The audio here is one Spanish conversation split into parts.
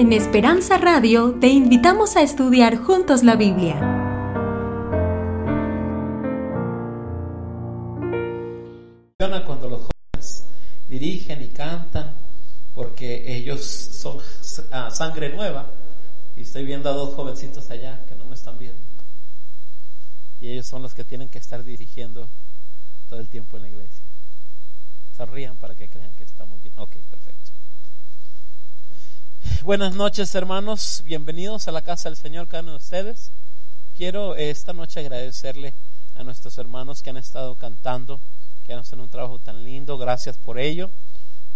En Esperanza Radio te invitamos a estudiar juntos la Biblia. Cuando los jóvenes dirigen y cantan, porque ellos son ah, sangre nueva, y estoy viendo a dos jovencitos allá que no me están viendo. Y ellos son los que tienen que estar dirigiendo todo el tiempo en la iglesia. Sonrían para que crean que estamos bien. Ok, perfecto. Buenas noches, hermanos. Bienvenidos a la casa del Señor, cada uno de ustedes. Quiero esta noche agradecerle a nuestros hermanos que han estado cantando, que han hecho un trabajo tan lindo. Gracias por ello.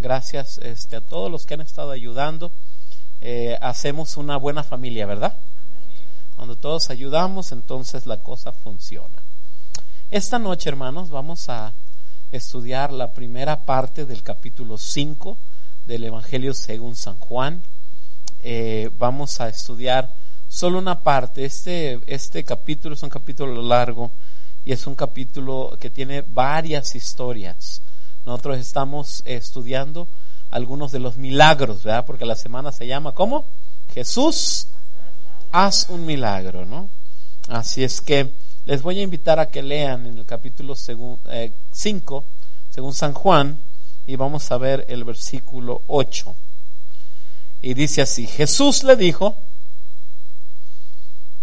Gracias este, a todos los que han estado ayudando. Eh, hacemos una buena familia, ¿verdad? Cuando todos ayudamos, entonces la cosa funciona. Esta noche, hermanos, vamos a estudiar la primera parte del capítulo 5 del Evangelio según San Juan. Eh, vamos a estudiar solo una parte. Este, este capítulo es un capítulo largo y es un capítulo que tiene varias historias. Nosotros estamos estudiando algunos de los milagros, ¿verdad? Porque la semana se llama ¿cómo? Jesús, haz un milagro, ¿no? Así es que les voy a invitar a que lean en el capítulo 5, eh, según San Juan, y vamos a ver el versículo 8. Y dice así, Jesús le dijo,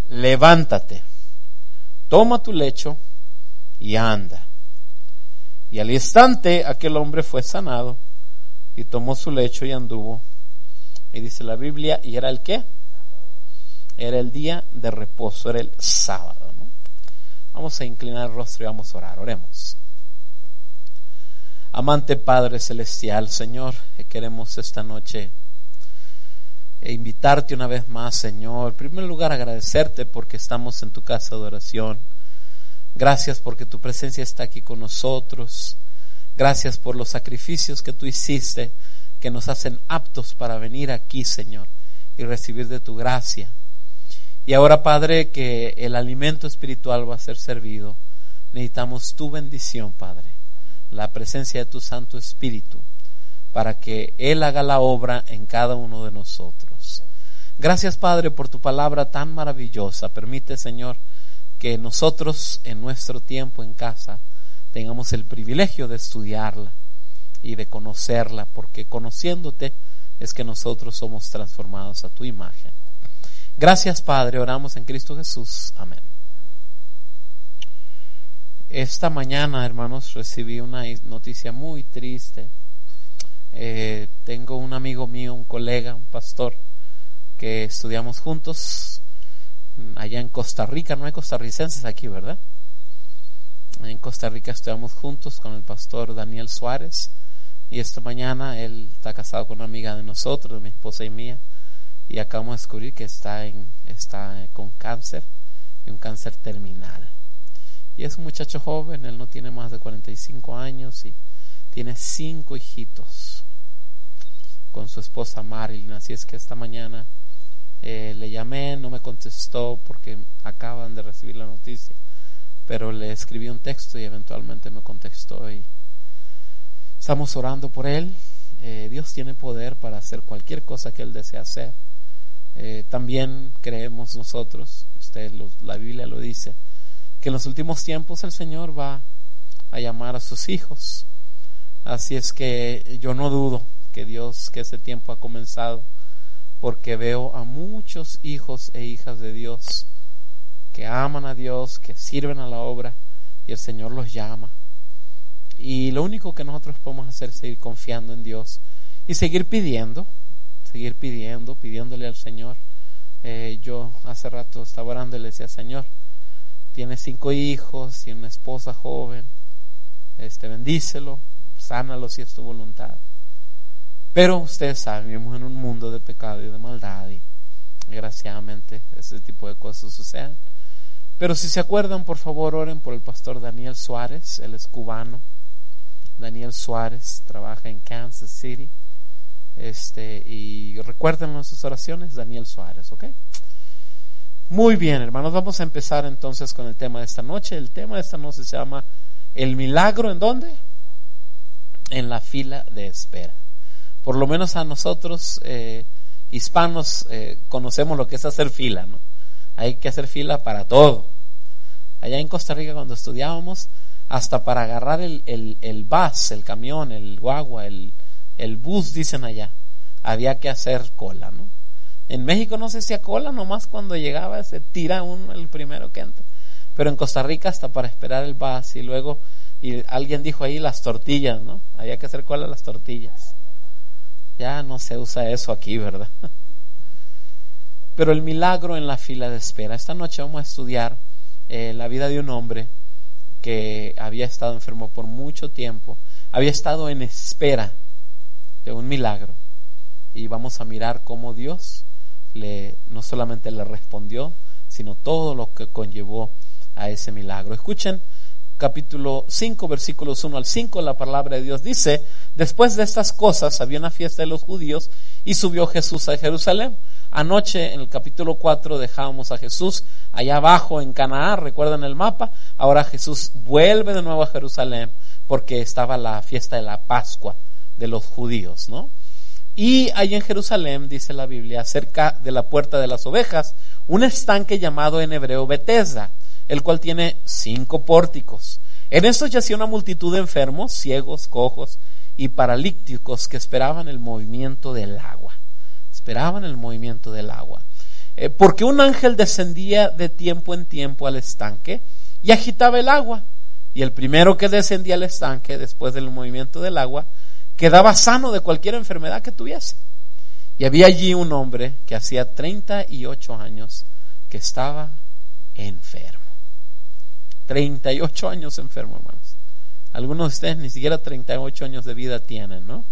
levántate, toma tu lecho y anda. Y al instante aquel hombre fue sanado y tomó su lecho y anduvo. Y dice la Biblia, ¿y era el qué? Era el día de reposo, era el sábado. ¿no? Vamos a inclinar el rostro y vamos a orar. Oremos. Amante Padre Celestial, Señor, queremos esta noche e invitarte una vez más, Señor. En primer lugar, agradecerte porque estamos en tu casa de oración. Gracias porque tu presencia está aquí con nosotros. Gracias por los sacrificios que tú hiciste que nos hacen aptos para venir aquí, Señor, y recibir de tu gracia. Y ahora, Padre, que el alimento espiritual va a ser servido, necesitamos tu bendición, Padre, la presencia de tu Santo Espíritu, para que Él haga la obra en cada uno de nosotros. Gracias, Padre, por tu palabra tan maravillosa. Permite, Señor, que nosotros en nuestro tiempo en casa tengamos el privilegio de estudiarla y de conocerla, porque conociéndote es que nosotros somos transformados a tu imagen. Gracias Padre, oramos en Cristo Jesús. Amén. Esta mañana, hermanos, recibí una noticia muy triste. Eh, tengo un amigo mío, un colega, un pastor, que estudiamos juntos allá en Costa Rica. No hay costarricenses aquí, ¿verdad? En Costa Rica estudiamos juntos con el pastor Daniel Suárez y esta mañana él está casado con una amiga de nosotros, mi esposa y mía, y acabamos de descubrir que está, en, está con cáncer y un cáncer terminal. Y es un muchacho joven, él no tiene más de 45 años y tiene cinco hijitos con su esposa Marilyn. Así es que esta mañana eh, le llamé, no me contestó porque acaban de recibir la noticia pero le escribí un texto y eventualmente me contestó y estamos orando por él. Eh, Dios tiene poder para hacer cualquier cosa que él desea hacer. Eh, también creemos nosotros, usted la Biblia lo dice, que en los últimos tiempos el Señor va a llamar a sus hijos. Así es que yo no dudo que Dios, que ese tiempo ha comenzado, porque veo a muchos hijos e hijas de Dios que aman a Dios, que sirven a la obra y el Señor los llama. Y lo único que nosotros podemos hacer es seguir confiando en Dios y seguir pidiendo, seguir pidiendo, pidiéndole al Señor. Eh, yo hace rato estaba orando y le decía, Señor, tiene cinco hijos y una esposa joven, este, bendícelo, sánalo si es tu voluntad. Pero ustedes saben, vivimos en un mundo de pecado y de maldad y desgraciadamente ese tipo de cosas suceden. Pero si se acuerdan, por favor, oren por el pastor Daniel Suárez, él es cubano. Daniel Suárez trabaja en Kansas City. Este, y recuérdenlo en sus oraciones, Daniel Suárez, ¿ok? Muy bien, hermanos, vamos a empezar entonces con el tema de esta noche. El tema de esta noche se llama El milagro en dónde? En la fila de espera. Por lo menos a nosotros, eh, hispanos eh, conocemos lo que es hacer fila, ¿no? Hay que hacer fila para todo. Allá en Costa Rica cuando estudiábamos, hasta para agarrar el, el, el bus, el camión, el guagua, el, el bus, dicen allá, había que hacer cola, ¿no? En México no se hacía cola, nomás cuando llegaba se tira uno el primero que entra. Pero en Costa Rica hasta para esperar el bus y luego y alguien dijo ahí las tortillas, ¿no? Había que hacer cola las tortillas. Ya no se usa eso aquí, ¿verdad? Pero el milagro en la fila de espera. Esta noche vamos a estudiar eh, la vida de un hombre que había estado enfermo por mucho tiempo, había estado en espera de un milagro. Y vamos a mirar cómo Dios le, no solamente le respondió, sino todo lo que conllevó a ese milagro. Escuchen capítulo 5, versículos 1 al 5, la palabra de Dios dice, después de estas cosas había una fiesta de los judíos y subió Jesús a Jerusalén. Anoche en el capítulo 4 dejábamos a Jesús allá abajo en Canaán, recuerdan el mapa, ahora Jesús vuelve de nuevo a Jerusalén porque estaba la fiesta de la Pascua de los judíos, ¿no? Y ahí en Jerusalén, dice la Biblia, cerca de la puerta de las ovejas, un estanque llamado en hebreo Betesda el cual tiene cinco pórticos. En estos yacía una multitud de enfermos, ciegos, cojos y paralíticos que esperaban el movimiento del agua. Esperaban el movimiento del agua. Eh, porque un ángel descendía de tiempo en tiempo al estanque y agitaba el agua. Y el primero que descendía al estanque después del movimiento del agua quedaba sano de cualquier enfermedad que tuviese. Y había allí un hombre que hacía 38 años que estaba enfermo. 38 años enfermo, hermanos. Algunos de ustedes ni siquiera 38 años de vida tienen, ¿no?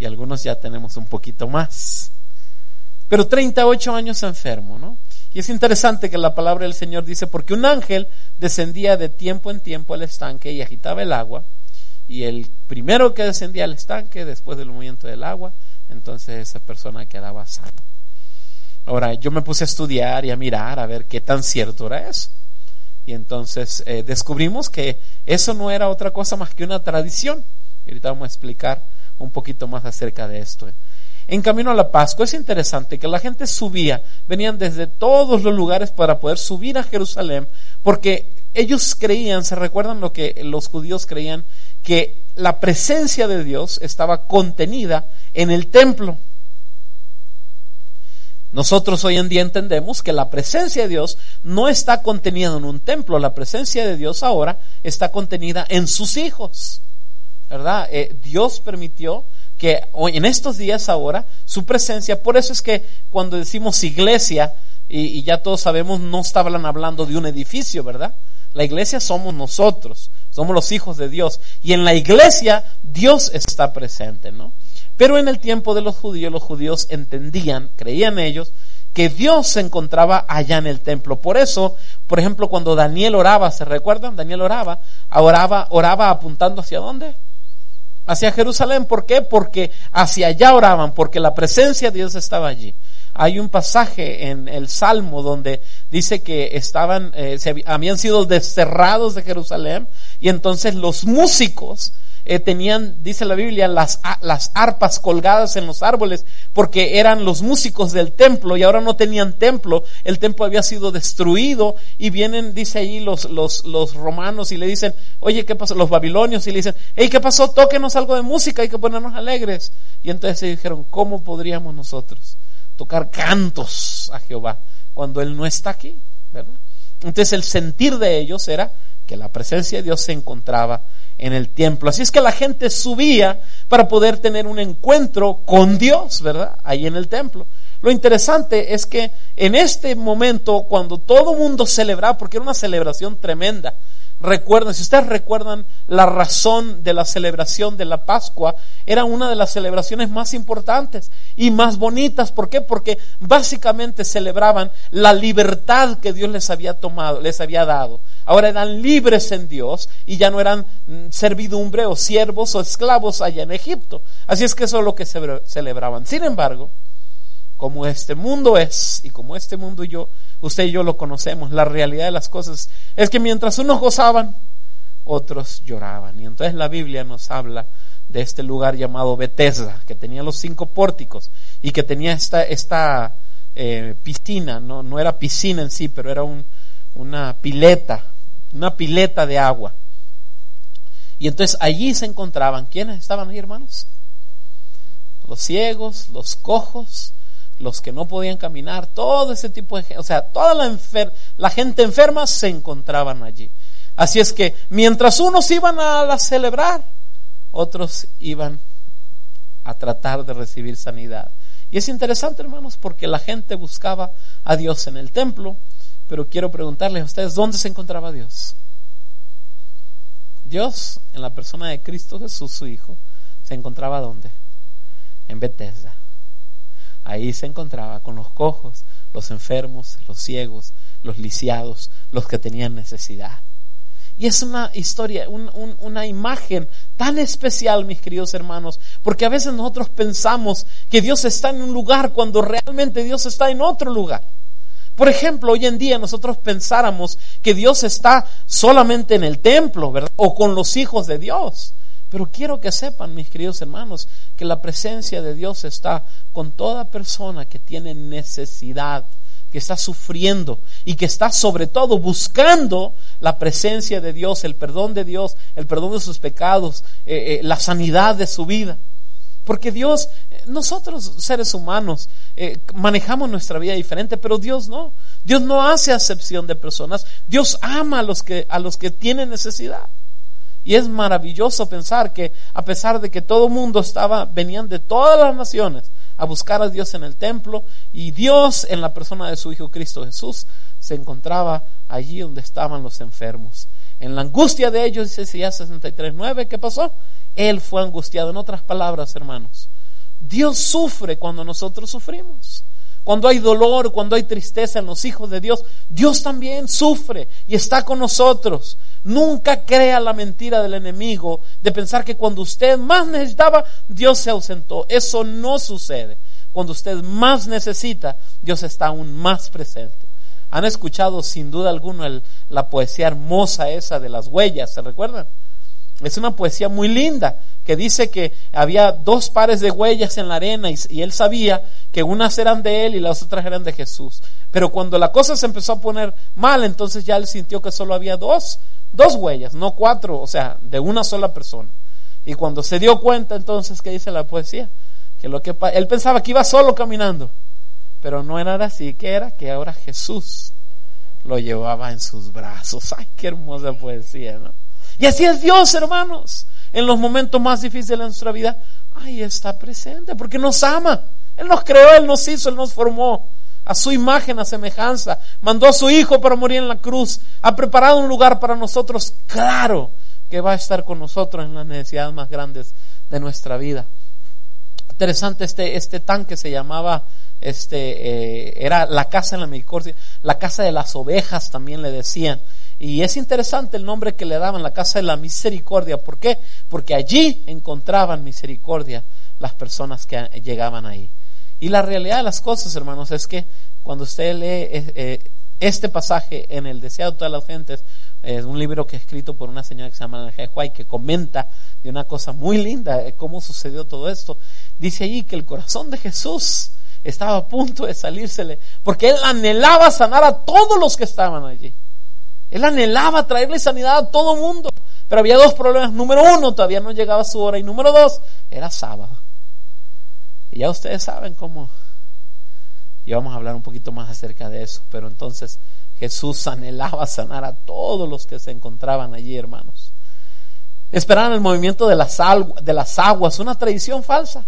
Y algunos ya tenemos un poquito más. Pero 38 años enfermo, ¿no? Y es interesante que la palabra del Señor dice, porque un ángel descendía de tiempo en tiempo al estanque y agitaba el agua, y el primero que descendía al estanque, después del movimiento del agua, entonces esa persona quedaba sano. Ahora, yo me puse a estudiar y a mirar a ver qué tan cierto era eso. Y entonces eh, descubrimos que eso no era otra cosa más que una tradición. Y ahorita vamos a explicar un poquito más acerca de esto. En camino a la Pascua es interesante que la gente subía, venían desde todos los lugares para poder subir a Jerusalén, porque ellos creían, se recuerdan lo que los judíos creían, que la presencia de Dios estaba contenida en el templo. Nosotros hoy en día entendemos que la presencia de Dios no está contenida en un templo, la presencia de Dios ahora está contenida en sus hijos. ¿Verdad? Eh, Dios permitió que en estos días ahora su presencia, por eso es que cuando decimos iglesia, y, y ya todos sabemos, no estaban hablando de un edificio, ¿verdad? La iglesia somos nosotros, somos los hijos de Dios. Y en la iglesia Dios está presente, ¿no? Pero en el tiempo de los judíos, los judíos entendían, creían ellos, que Dios se encontraba allá en el templo. Por eso, por ejemplo, cuando Daniel oraba, ¿se recuerdan? Daniel oraba, oraba, oraba apuntando hacia dónde? Hacia Jerusalén. ¿Por qué? Porque hacia allá oraban, porque la presencia de Dios estaba allí. Hay un pasaje en el Salmo donde dice que estaban, eh, se, habían sido desterrados de Jerusalén y entonces los músicos eh, tenían, dice la Biblia, las, las arpas colgadas en los árboles, porque eran los músicos del templo y ahora no tenían templo, el templo había sido destruido y vienen, dice ahí los, los, los romanos y le dicen, oye, ¿qué pasó? Los babilonios y le dicen, hey, ¿qué pasó? Tóquenos algo de música, hay que ponernos alegres. Y entonces se dijeron, ¿cómo podríamos nosotros tocar cantos a Jehová cuando Él no está aquí? ¿verdad? Entonces el sentir de ellos era que la presencia de Dios se encontraba en el templo. Así es que la gente subía para poder tener un encuentro con Dios, ¿verdad? Ahí en el templo. Lo interesante es que en este momento, cuando todo mundo celebraba, porque era una celebración tremenda, recuerden, si ustedes recuerdan la razón de la celebración de la Pascua, era una de las celebraciones más importantes y más bonitas. ¿Por qué? Porque básicamente celebraban la libertad que Dios les había tomado, les había dado. Ahora eran libres en Dios y ya no eran mm, servidumbre o siervos o esclavos allá en Egipto. Así es que eso es lo que celebraban. Sin embargo, como este mundo es y como este mundo y yo, usted y yo lo conocemos, la realidad de las cosas es que mientras unos gozaban, otros lloraban. Y entonces la Biblia nos habla de este lugar llamado Bethesda, que tenía los cinco pórticos y que tenía esta, esta eh, piscina, no, no era piscina en sí, pero era un, una pileta, una pileta de agua. Y entonces allí se encontraban, ¿quiénes estaban ahí, hermanos? Los ciegos, los cojos, los que no podían caminar, todo ese tipo de gente, o sea, toda la, la gente enferma se encontraban allí. Así es que mientras unos iban a celebrar, otros iban a tratar de recibir sanidad. Y es interesante, hermanos, porque la gente buscaba a Dios en el templo, pero quiero preguntarles a ustedes, ¿dónde se encontraba Dios? Dios, en la persona de Cristo Jesús, su Hijo, se encontraba ¿dónde? En Bethesda. Ahí se encontraba con los cojos, los enfermos, los ciegos, los lisiados, los que tenían necesidad. Y es una historia, una imagen tan especial, mis queridos hermanos, porque a veces nosotros pensamos que Dios está en un lugar cuando realmente Dios está en otro lugar. Por ejemplo, hoy en día nosotros pensáramos que Dios está solamente en el templo, ¿verdad? O con los hijos de Dios. Pero quiero que sepan, mis queridos hermanos, que la presencia de Dios está con toda persona que tiene necesidad que está sufriendo y que está sobre todo buscando la presencia de Dios, el perdón de Dios, el perdón de sus pecados, eh, eh, la sanidad de su vida. Porque Dios, eh, nosotros seres humanos, manejamos nuestra vida diferente, pero Dios no. Dios no hace acepción de personas. Dios ama a los que, a los que tienen necesidad. Y es maravilloso pensar que a pesar de que todo el mundo estaba, venían de todas las naciones, a buscar a Dios en el templo y Dios en la persona de su Hijo Cristo Jesús se encontraba allí donde estaban los enfermos. En la angustia de ellos, dice Isaías 63.9, ¿qué pasó? Él fue angustiado. En otras palabras, hermanos, Dios sufre cuando nosotros sufrimos. Cuando hay dolor, cuando hay tristeza en los hijos de Dios, Dios también sufre y está con nosotros. Nunca crea la mentira del enemigo de pensar que cuando usted más necesitaba, Dios se ausentó. Eso no sucede. Cuando usted más necesita, Dios está aún más presente. Han escuchado sin duda alguna la poesía hermosa esa de las huellas, ¿se recuerdan? Es una poesía muy linda que dice que había dos pares de huellas en la arena y, él sabía que unas eran de él y las otras eran de Jesús. Pero cuando la cosa se empezó a poner mal, entonces ya él sintió que solo había dos, dos huellas, no cuatro, o sea, de una sola persona. Y cuando se dio cuenta entonces, ¿qué dice la poesía? Que lo que él pensaba que iba solo caminando, pero no era así, que era que ahora Jesús lo llevaba en sus brazos. Ay, qué hermosa poesía, ¿no? Y así es Dios, hermanos. En los momentos más difíciles de nuestra vida, ahí está presente, porque nos ama. Él nos creó, Él nos hizo, Él nos formó a su imagen, a semejanza. Mandó a su Hijo para morir en la cruz. Ha preparado un lugar para nosotros. Claro que va a estar con nosotros en las necesidades más grandes de nuestra vida. Interesante este, este tanque se llamaba, este, eh, era la casa de la misericordia, la casa de las ovejas también le decían. Y es interesante el nombre que le daban, la casa de la misericordia. ¿Por qué? Porque allí encontraban misericordia las personas que llegaban ahí. Y la realidad de las cosas, hermanos, es que cuando usted lee eh, eh, este pasaje en el Deseado de todas las gentes, es un libro que es escrito por una señora que se llama Ana White, que comenta de una cosa muy linda, cómo sucedió todo esto. Dice allí que el corazón de Jesús estaba a punto de salírsele, porque él anhelaba sanar a todos los que estaban allí. Él anhelaba traerle sanidad a todo mundo. Pero había dos problemas. Número uno, todavía no llegaba su hora. Y número dos, era sábado. Y ya ustedes saben cómo. Y vamos a hablar un poquito más acerca de eso. Pero entonces Jesús anhelaba sanar a todos los que se encontraban allí, hermanos. Esperaban el movimiento de las, de las aguas, una tradición falsa.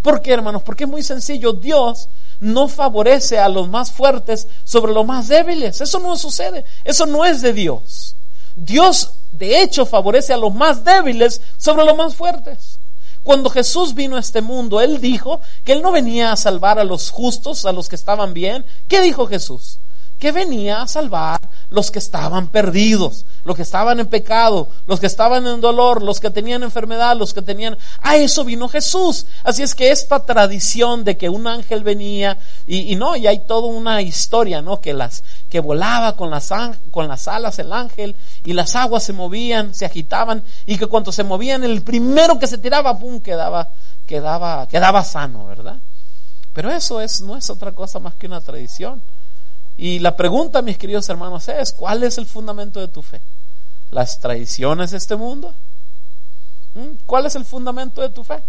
¿Por qué, hermanos? Porque es muy sencillo. Dios no favorece a los más fuertes sobre los más débiles. Eso no sucede. Eso no es de Dios. Dios, de hecho, favorece a los más débiles sobre los más fuertes. Cuando Jesús vino a este mundo, Él dijo que Él no venía a salvar a los justos, a los que estaban bien. ¿Qué dijo Jesús? Que venía a salvar los que estaban perdidos, los que estaban en pecado, los que estaban en dolor, los que tenían enfermedad, los que tenían... A eso vino Jesús. Así es que esta tradición de que un ángel venía y, no, y hay toda una historia, ¿no? Que las que volaba con las, con las alas el ángel y las aguas se movían, se agitaban y que cuando se movían el primero que se tiraba, pum, quedaba, quedaba, quedaba sano, ¿verdad? Pero eso es, no es otra cosa más que una tradición. Y la pregunta, mis queridos hermanos, es, ¿cuál es el fundamento de tu fe? ¿Las tradiciones de este mundo? ¿Mm? ¿Cuál es el fundamento de tu fe?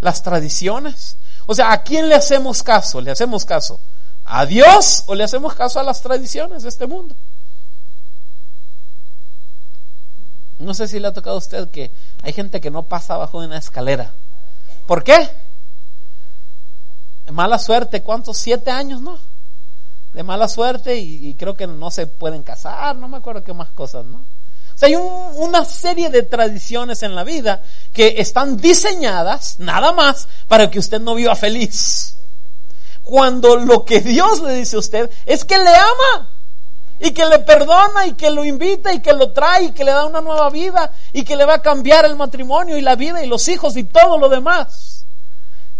¿Las tradiciones? O sea, ¿a quién le hacemos caso? ¿Le hacemos caso a Dios o le hacemos caso a las tradiciones de este mundo? No sé si le ha tocado a usted que hay gente que no pasa abajo de una escalera. ¿Por qué? Mala suerte, ¿cuántos? Siete años, ¿no? De mala suerte y, creo que no se pueden casar, no me acuerdo qué más cosas, ¿no? O sea, hay una serie de tradiciones en la vida que están diseñadas nada más para que usted no viva feliz. Cuando lo que Dios le dice a usted es que le ama y que le perdona y que lo invita y que lo trae y que le da una nueva vida y que le va a cambiar el matrimonio y la vida y los hijos y todo lo demás.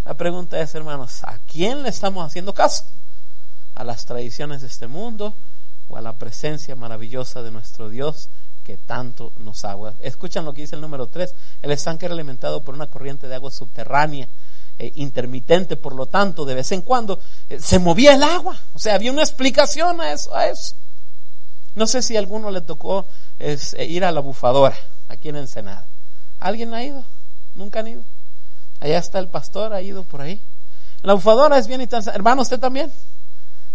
La pregunta es, hermanos, ¿a quién le estamos haciendo caso? ¿A las tradiciones de este mundo o a la presencia maravillosa de nuestro Dios que tanto nos agua. Escuchan lo que dice el número 3. El estanque era alimentado por una corriente de agua subterránea, eh, intermitente, por lo tanto, de vez en cuando eh, se movía el agua. O sea, había una explicación a eso, a eso. No sé si a alguno le tocó eh, ir a la bufadora, aquí en Ensenada. ¿Alguien ha ido? ¿Nunca han ido? Allá está el pastor, ha ido por ahí. La bufadora es bien interesante. Hermano, ¿usted también?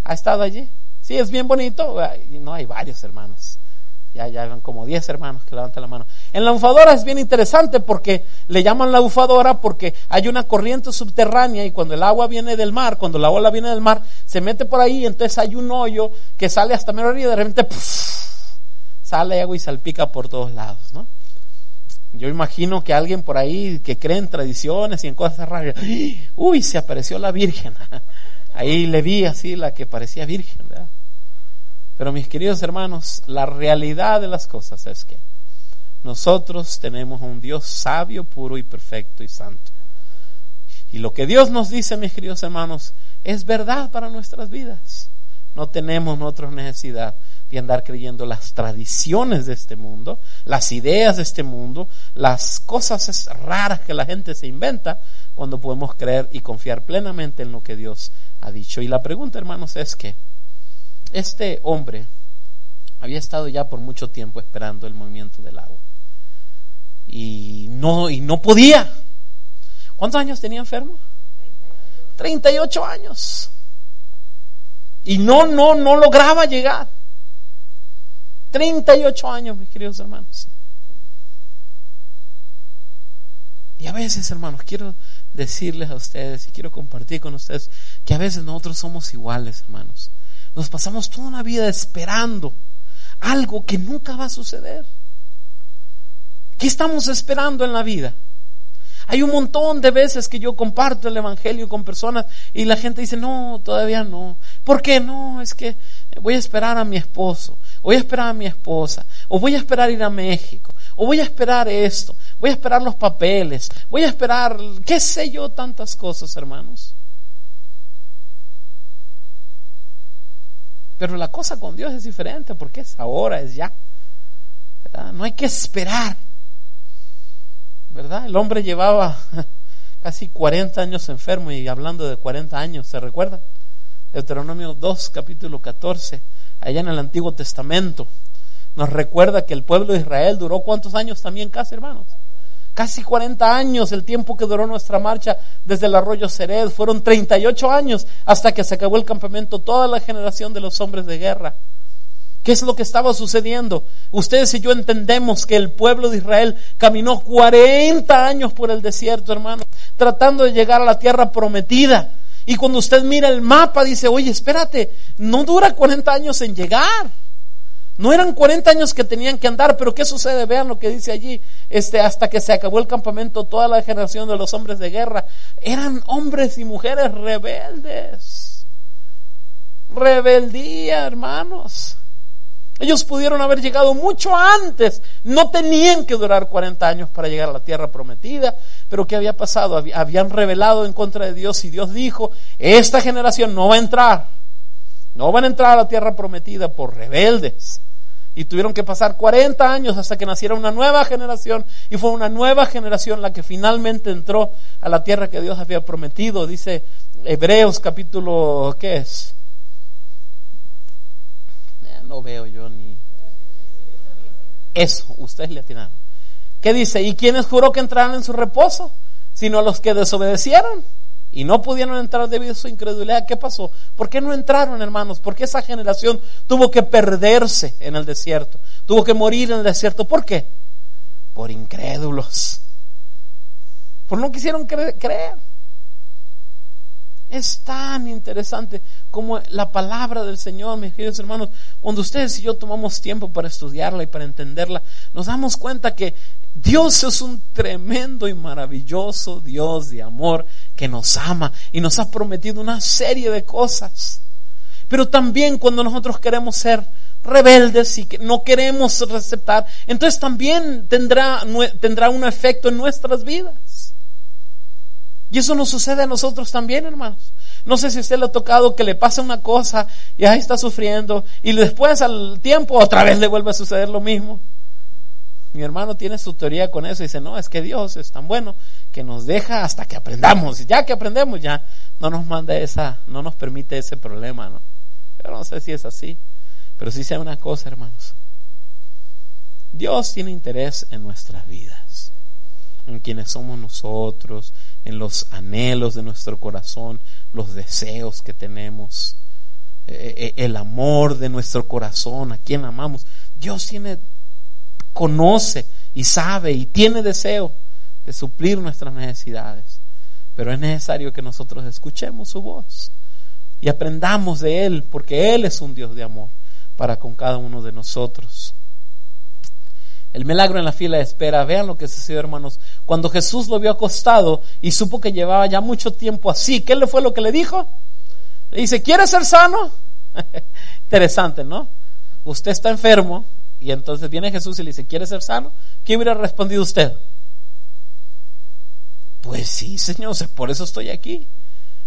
¿Ha estado allí? Sí, es bien bonito. No, hay varios hermanos. Ya, ya van como 10 hermanos que levantan la mano. En la bufadora es bien interesante porque le llaman la bufadora porque hay una corriente subterránea y cuando el agua viene del mar, cuando la ola viene del mar, se mete por ahí entonces hay un hoyo que sale hasta menos y de repente sale agua y salpica por todos lados, ¿no? Yo imagino que alguien por ahí que cree en tradiciones y en cosas raras, uy, se apareció la Virgen. Ahí le vi así la que parecía Virgen, ¿verdad? Pero mis queridos hermanos, la realidad de las cosas es que nosotros tenemos un Dios sabio, puro y perfecto y santo. Y lo que Dios nos dice, mis queridos hermanos, es verdad para nuestras vidas. No tenemos nosotros necesidad de andar creyendo las tradiciones de este mundo, las ideas de este mundo, las cosas raras que la gente se inventa, cuando podemos creer y confiar plenamente en lo que Dios ha dicho. Y la pregunta, hermanos, es que este hombre había estado ya por mucho tiempo esperando el movimiento del agua. Y no, y no podía. ¿Cuántos años tenía enfermo? 38 años. Y no, no, no lograba llegar. 38 años, mis queridos hermanos. Y a veces, hermanos, quiero decirles a ustedes y quiero compartir con ustedes que a veces nosotros somos iguales, hermanos. Nos pasamos toda una vida esperando algo que nunca va a suceder. ¿Qué estamos esperando en la vida? Hay un montón de veces que yo comparto el Evangelio con personas y la gente dice, no, todavía no. ¿Por qué no? Es que voy a esperar a mi esposo, voy a esperar a mi esposa, o voy a esperar ir a México, o voy a esperar esto, voy a esperar los papeles, voy a esperar, qué sé yo, tantas cosas, hermanos. Pero la cosa con Dios es diferente porque es ahora, es ya. No hay que esperar. ¿Verdad? El hombre llevaba casi 40 años enfermo y hablando de 40 años, ¿se recuerdan? Deuteronomio 2, capítulo 14, allá en el Antiguo Testamento, nos recuerda que el pueblo de Israel duró cuántos años también casi, hermanos. Casi 40 años el tiempo que duró nuestra marcha desde el arroyo Sered. Fueron 38 años hasta que se acabó el campamento, toda la generación de los hombres de guerra. ¿Qué es lo que estaba sucediendo? Ustedes y yo entendemos que el pueblo de Israel caminó 40 años por el desierto, hermano, tratando de llegar a la tierra prometida. Y cuando usted mira el mapa, dice, oye, espérate, no dura 40 años en llegar. No eran 40 años que tenían que andar, pero ¿qué sucede? Vean lo que dice allí. Este, hasta que se acabó el campamento, toda la generación de los hombres de guerra eran hombres y mujeres rebeldes. Rebeldía, hermanos. Ellos pudieron haber llegado mucho antes. No tenían que durar 40 años para llegar a la tierra prometida. Pero ¿qué había pasado? Habían rebelado en contra de Dios y Dios dijo, esta generación no va a entrar No van a entrar a la tierra prometida por rebeldes. Y tuvieron que pasar 40 años hasta que naciera una nueva generación. Y fue una nueva generación la que finalmente entró a la tierra que Dios había prometido. Dice Hebreos capítulo, ¿qué es? Eh, no veo yo ni... Eso, ustedes le atinaron. ¿Qué dice? ¿Y quiénes juró que entraran en su reposo? Sino los que desobedecieron y no pudieron entrar debido a su incredulidad. ¿Qué pasó? ¿Por qué no entraron, hermanos? Porque esa generación tuvo que perderse en el desierto, tuvo que morir en el desierto. ¿Por qué? Por incrédulos. Por no quisieron creer. Es tan interesante como la palabra del Señor, mis queridos hermanos, cuando ustedes y yo tomamos tiempo para estudiarla y para entenderla, nos damos cuenta que Dios es un tremendo y maravilloso Dios de amor que nos ama y nos ha prometido una serie de cosas. Pero también cuando nosotros queremos ser rebeldes y que no queremos aceptar, entonces también tendrá, tendrá un efecto en nuestras vidas. Y eso nos sucede a nosotros también, hermanos. No sé si usted le ha tocado que le pase una cosa y ahí está sufriendo y después al tiempo otra vez le vuelve a suceder lo mismo. Mi hermano tiene su teoría con eso y dice, no, es que Dios es tan bueno que nos deja hasta que aprendamos. Ya que aprendemos, ya no nos manda esa, no nos permite ese problema, ¿no? Yo no sé si es así, pero sí sea una cosa, hermanos. Dios tiene interés en nuestras vidas, en quienes somos nosotros, en los anhelos de nuestro corazón, los deseos que tenemos, eh, eh, el amor de nuestro corazón, a quien amamos. Dios tiene, conoce y sabe y tiene deseo de suplir nuestras necesidades. Pero es necesario que nosotros escuchemos su voz y aprendamos de Él, porque Él es un Dios de amor para con cada uno de nosotros. El milagro en la fila de espera, vean lo que sucedió hermanos. Cuando Jesús lo vio acostado y supo que llevaba ya mucho tiempo así, ¿qué le fue lo que le dijo? Le dice, ¿quieres ser sano? Interesante, ¿no? Usted está enfermo y entonces viene Jesús y le dice, ¿quieres ser sano? ¿Qué hubiera respondido usted? Pues sí, Señor, por eso estoy aquí.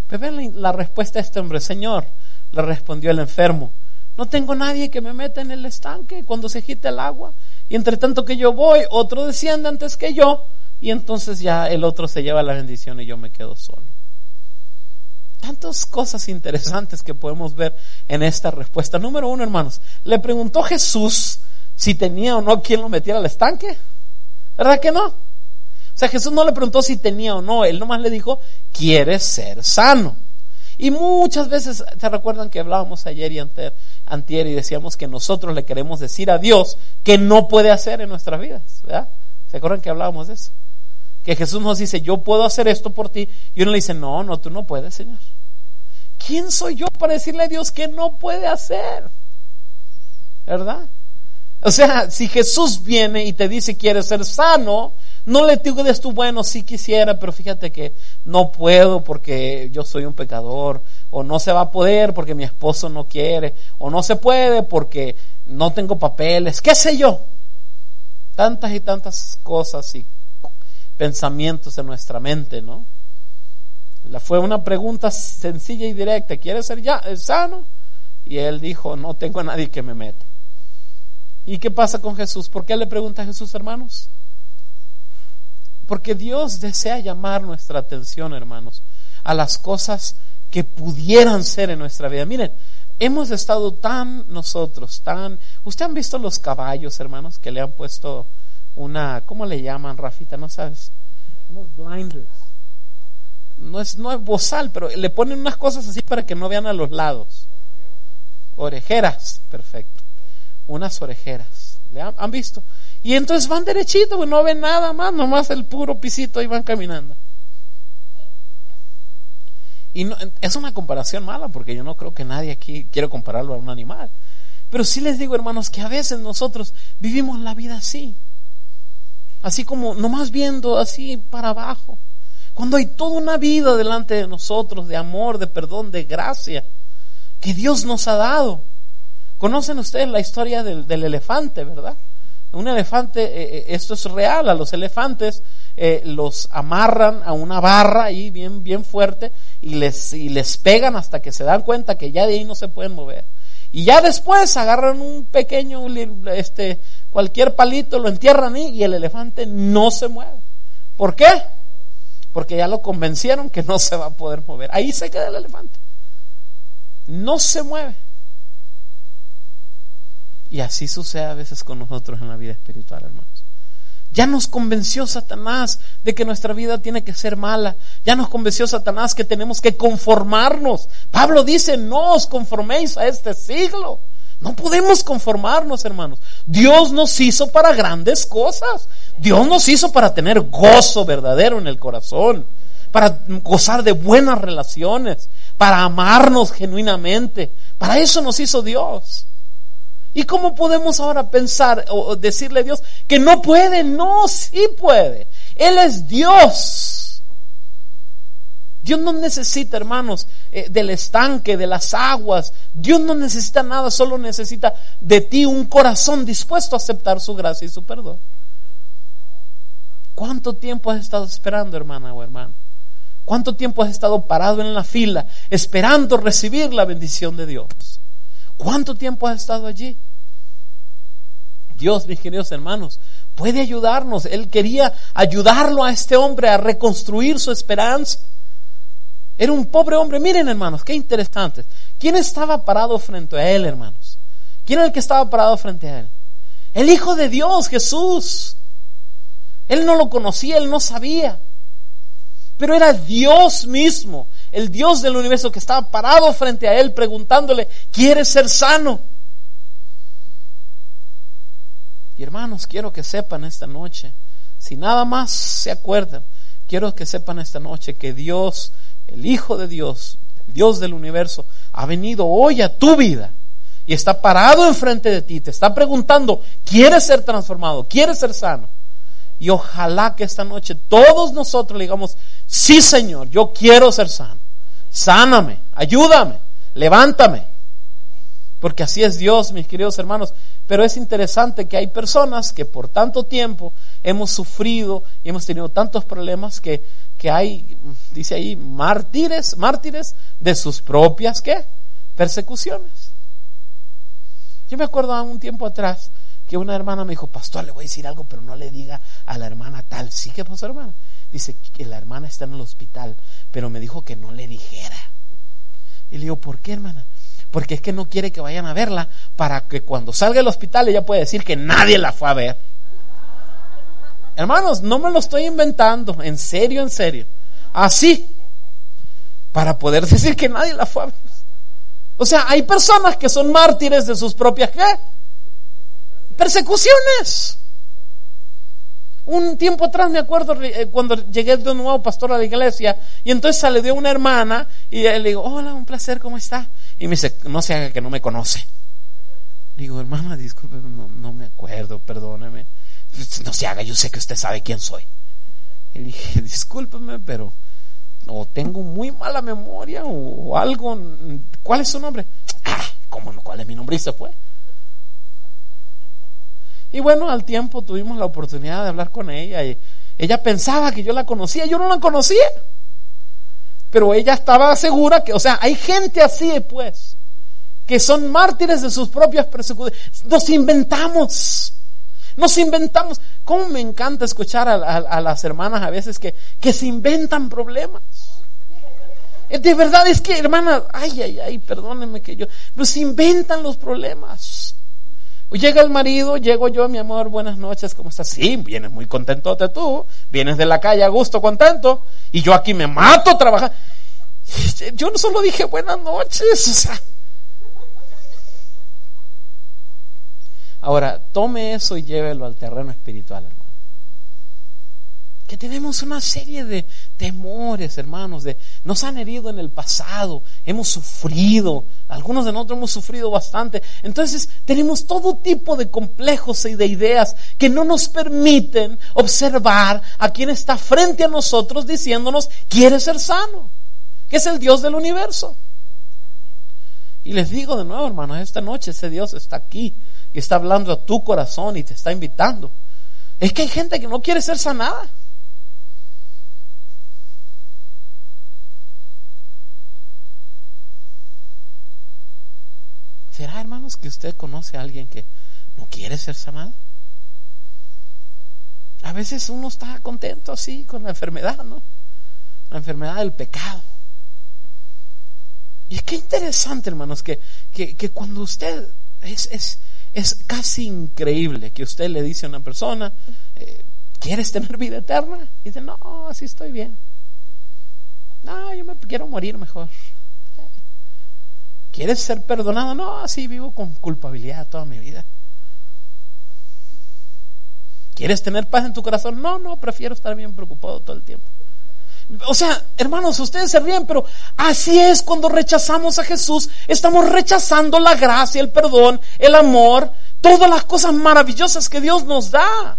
Pero vean la respuesta de este hombre, Señor, le respondió el enfermo, no tengo nadie que me meta en el estanque cuando se agite el agua. Y entre tanto que yo voy, otro desciende antes que yo. Y entonces ya el otro se lleva la bendición y yo me quedo solo. Tantas cosas interesantes que podemos ver en esta respuesta. Número uno, hermanos, le preguntó Jesús si tenía o no quien lo metiera al estanque. ¿Verdad que no? O sea, Jesús no le preguntó si tenía o no, él nomás le dijo, ¿quieres ser sano? Y muchas veces, ¿se recuerdan que hablábamos ayer y antes antier y decíamos que nosotros le queremos decir a Dios que no puede hacer en nuestras vidas, ¿verdad? ¿Se acuerdan que hablábamos de eso? Que Jesús nos dice, yo puedo hacer esto por ti, y uno le dice, no, no, tú no puedes, Señor. ¿Quién soy yo para decirle a Dios que no puede hacer? ¿Verdad? O sea, si Jesús viene y te dice, quieres ser sano, no le digas tú, bueno, sí quisiera, pero fíjate que no puedo porque yo soy un pecador, o no se va a poder porque mi esposo no quiere, o no se puede porque no tengo papeles, qué sé yo. Tantas y tantas cosas y pensamientos en nuestra mente, ¿no? La fue una pregunta sencilla y directa, ¿quieres ser ya sano? Y él dijo, no tengo a nadie que me meta. ¿Y qué pasa con Jesús? ¿Por qué le pregunta a Jesús, hermanos? Porque Dios desea llamar nuestra atención, hermanos, a las cosas que pudieran ser en nuestra vida. Miren, hemos estado tan nosotros, tan... ¿Usted han visto los caballos, hermanos, que le han puesto una... ¿Cómo le llaman, Rafita? ¿No sabes? Unos blinders. No es, no es bozal, pero le ponen unas cosas así para que no vean a los lados. Orejeras, perfecto. Unas orejeras. ¿Le han, visto? Y entonces van derechito, no ven nada más, nomás el puro pisito y van caminando. Y no, es una comparación mala, porque yo no creo que nadie aquí quiera compararlo a un animal. Pero sí les digo, hermanos, que a veces nosotros vivimos la vida así. Así como nomás viendo así para abajo. Cuando hay toda una vida delante de nosotros de amor, de perdón, de gracia, que Dios nos ha dado. Conocen ustedes la historia del, elefante, ¿verdad? Un elefante, eh, eh, esto es real, a los elefantes eh, los amarran a una barra ahí bien, bien fuerte y les, y les pegan hasta que se dan cuenta que ya de ahí no se pueden mover. Y ya después agarran un pequeño, este, cualquier palito, lo entierran ahí y el elefante no se mueve. ¿Por qué? Porque ya lo convencieron que no se va a poder mover. Ahí se queda el elefante. No se mueve. Y así sucede a veces con nosotros en la vida espiritual, hermanos. Ya nos convenció Satanás de que nuestra vida tiene que ser mala. Ya nos convenció Satanás que tenemos que conformarnos. Pablo dice, no os conforméis a este siglo. No podemos conformarnos, hermanos. Dios nos hizo para grandes cosas. Dios nos hizo para tener gozo verdadero en el corazón, para gozar de buenas relaciones, para amarnos genuinamente. Para eso nos hizo Dios. ¿Y cómo podemos ahora pensar o decirle a Dios que no puede? No, sí puede. Él es Dios. Dios no necesita, hermanos, eh, del estanque, de las aguas. Dios no necesita nada, solo necesita de ti un corazón dispuesto a aceptar su gracia y su perdón. ¿Cuánto tiempo has estado esperando, hermana o hermano? ¿Cuánto tiempo has estado parado en la fila esperando recibir la bendición de Dios? ¿Cuánto tiempo has estado allí? Dios, mis queridos hermanos, puede ayudarnos. Él quería ayudarlo a este hombre a reconstruir su esperanza. Era un pobre hombre. Miren, hermanos, qué interesante. ¿Quién estaba parado frente a él, hermanos? ¿Quién era el que estaba parado frente a él? El Hijo de Dios, Jesús. Él no lo conocía, él no sabía. Pero era Dios mismo el Dios del universo que estaba parado frente a él preguntándole, ¿quieres ser sano? Y hermanos, quiero que sepan esta noche, si nada más se acuerdan, quiero que sepan esta noche que Dios, el Hijo de Dios, el Dios del universo, ha venido hoy a tu vida y está parado enfrente de ti, te está preguntando, ¿quieres ser transformado? ¿Quieres ser sano? Y ojalá que esta noche todos nosotros le digamos, sí Señor, yo quiero ser sano sáname, ayúdame, levántame. Porque así es Dios, mis queridos hermanos. Pero es interesante que hay personas que por tanto tiempo hemos sufrido y hemos tenido tantos problemas que, que hay, dice ahí, mártires, mártires de sus propias, ¿qué? Persecuciones. Yo me acuerdo un tiempo atrás que una hermana me dijo, pastor, le voy a decir algo, pero no le diga a la hermana tal. Sí, ¿qué pasó, hermana? Dice que la hermana está en el hospital, pero me dijo que no le dijera. Y le digo, ¿por qué, hermana? Porque es que no quiere que vayan a verla para que cuando salga del hospital ella pueda decir que nadie la fue a ver. Hermanos, no me lo estoy inventando, en serio, en serio. Así, para poder decir que nadie la fue a ver. O sea, hay personas que son mártires de sus propias ¿qué? Persecuciones. Un tiempo atrás me acuerdo eh, cuando llegué de nuevo pastor a la iglesia y entonces salió una hermana y le digo, hola, un placer, ¿cómo está? Y me dice, no se haga que no me conoce. digo, hermana, disculpe, no, me acuerdo, perdóneme. No se haga, yo sé que usted sabe quién soy. Y le dije, discúlpeme, pero o tengo muy mala memoria o, algo. ¿Cuál es su nombre? Ah, ¿cómo no? ¿Cuál es mi nombre? Y se fue. Y bueno, al tiempo tuvimos la oportunidad de hablar con ella y ella pensaba que yo la conocía, yo no la conocía. Pero ella estaba segura que, o sea, hay gente así, pues, que son mártires de sus propias persecuciones. Nos inventamos. Nos inventamos. ¿Cómo me encanta escuchar a, las hermanas a veces que, que se inventan problemas? De verdad es que, hermana, ay, ay, ay, perdónenme que yo, nos inventan los problemas. Llega el marido, llego yo, mi amor, buenas noches, ¿cómo estás? Sí, vienes muy contento de tú, vienes de la calle a gusto, contento, y yo aquí me mato a trabajar. Yo no solo dije buenas noches, o sea. Ahora, tome eso y llévelo al terreno espiritual, hermano que tenemos una serie de temores, hermanos, de nos han herido en el pasado, hemos sufrido, algunos de nosotros hemos sufrido bastante. Entonces, tenemos todo tipo de complejos y de ideas que no nos permiten observar a quien está frente a nosotros diciéndonos, quiere ser sano, que es el Dios del universo. Y les digo de nuevo, hermanos, esta noche ese Dios está aquí y está hablando a tu corazón y te está invitando. Es que hay gente que no quiere ser sanada. ¿Será, hermanos, que usted conoce a alguien que no quiere ser sanado? A veces uno está contento así con la enfermedad, ¿no? La enfermedad del pecado. Y qué interesante, hermanos, que, que, cuando usted es, es, es, casi increíble que usted le dice a una persona, eh, ¿quieres tener vida eterna? Y dice, no, así estoy bien. No, yo me quiero morir mejor. ¿Quieres ser perdonado? No, así vivo con culpabilidad toda mi vida. ¿Quieres tener paz en tu corazón? No, no, prefiero estar bien preocupado todo el tiempo. O sea, hermanos, ustedes se ríen, pero así es cuando rechazamos a Jesús. Estamos rechazando la gracia, el perdón, el amor, todas las cosas maravillosas que Dios nos da.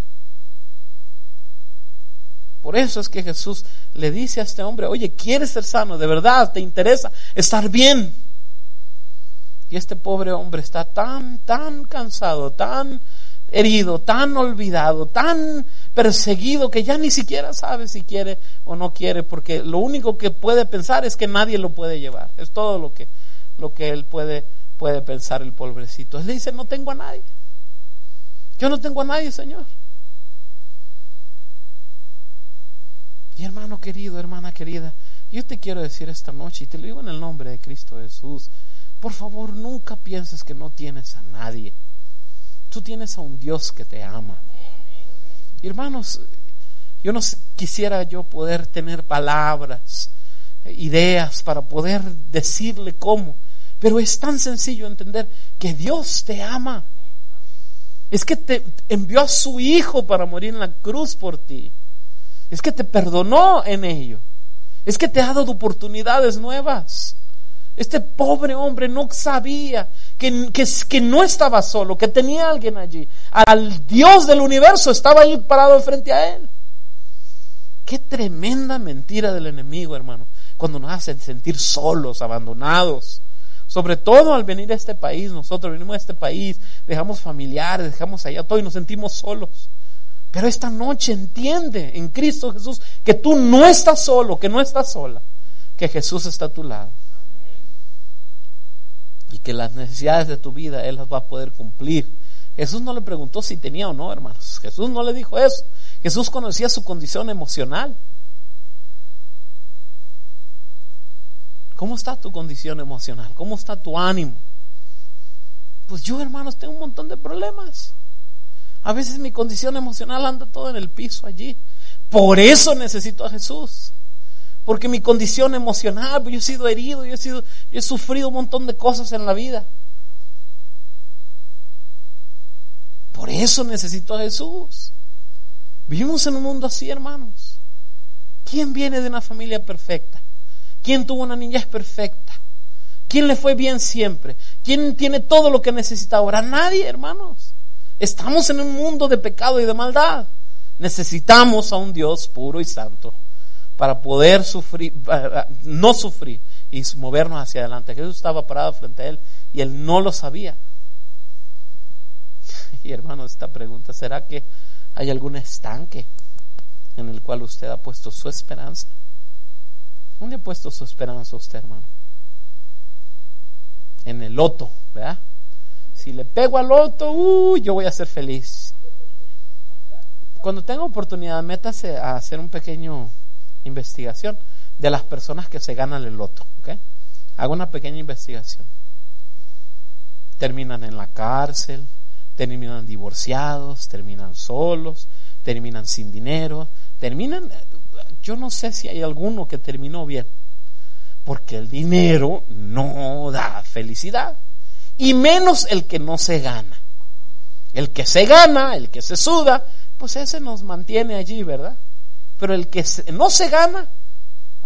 Por eso es que Jesús le dice a este hombre, oye, ¿quieres ser sano? ¿De verdad te interesa estar bien? Y este pobre hombre está tan, tan cansado, tan herido, tan olvidado, tan perseguido que ya ni siquiera sabe si quiere o no quiere, porque lo único que puede pensar es que nadie lo puede llevar. Es todo lo que, lo que él puede, puede pensar el pobrecito. Él le dice, no tengo a nadie. Yo no tengo a nadie, Señor. Y hermano querido, hermana querida, yo te quiero decir esta noche, y te lo digo en el nombre de Cristo Jesús, por favor, nunca pienses que no tienes a nadie. Tú tienes a un Dios que te ama. Hermanos, yo no quisiera yo poder tener palabras, ideas para poder decirle cómo, pero es tan sencillo entender que Dios te ama. Es que te envió a su Hijo para morir en la cruz por ti. Es que te perdonó en ello. Es que te ha dado oportunidades nuevas. Este pobre hombre no sabía que, que, no estaba solo, que tenía alguien allí. Al Dios del universo estaba ahí parado frente a él. Qué tremenda mentira del enemigo, hermano, cuando nos hacen sentir solos, abandonados. Sobre todo al venir a este país, nosotros venimos a este país, dejamos familiares, dejamos allá todo y nos sentimos solos. Pero esta noche entiende en Cristo Jesús que tú no estás solo, que no estás sola, que Jesús está a tu lado y que las necesidades de tu vida Él las va a poder cumplir. Jesús no le preguntó si tenía o no, hermanos. Jesús no le dijo eso. Jesús conocía su condición emocional. ¿Cómo está tu condición emocional? ¿Cómo está tu ánimo? Pues yo, hermanos, tengo un montón de problemas. A veces mi condición emocional anda todo en el piso allí. Por eso necesito a Jesús porque mi condición emocional, pues, yo he sido herido, yo he, sido, he sufrido un montón de cosas en la vida. Por eso necesito a Jesús. Vivimos en un mundo así, hermanos. ¿Quién viene de una familia perfecta? ¿Quién tuvo una niñez perfecta? ¿Quién le fue bien siempre? ¿Quién tiene todo lo que necesita ahora? Nadie, hermanos. Estamos en un mundo de pecado y de maldad. Necesitamos a un Dios puro y santo para poder sufrir, no sufrir y movernos hacia adelante. Jesús estaba parado frente a él y él no lo sabía. Y hermano, esta pregunta, ¿será que hay algún estanque en el cual usted ha puesto su esperanza? ¿Dónde ha puesto su esperanza usted, hermano? En el loto, ¿verdad? Si le pego al loto, uh, yo voy a ser feliz. Cuando tenga oportunidad, métase a hacer un pequeño investigación de las personas que se ganan el loto. ¿okay? Hago una pequeña investigación. Terminan en la cárcel, terminan divorciados, terminan solos, terminan sin dinero, terminan, yo no sé si hay alguno que terminó bien, porque el dinero no da felicidad, y menos el que no se gana. El que se gana, el que se suda, pues ese nos mantiene allí, ¿verdad? Pero el que no se gana,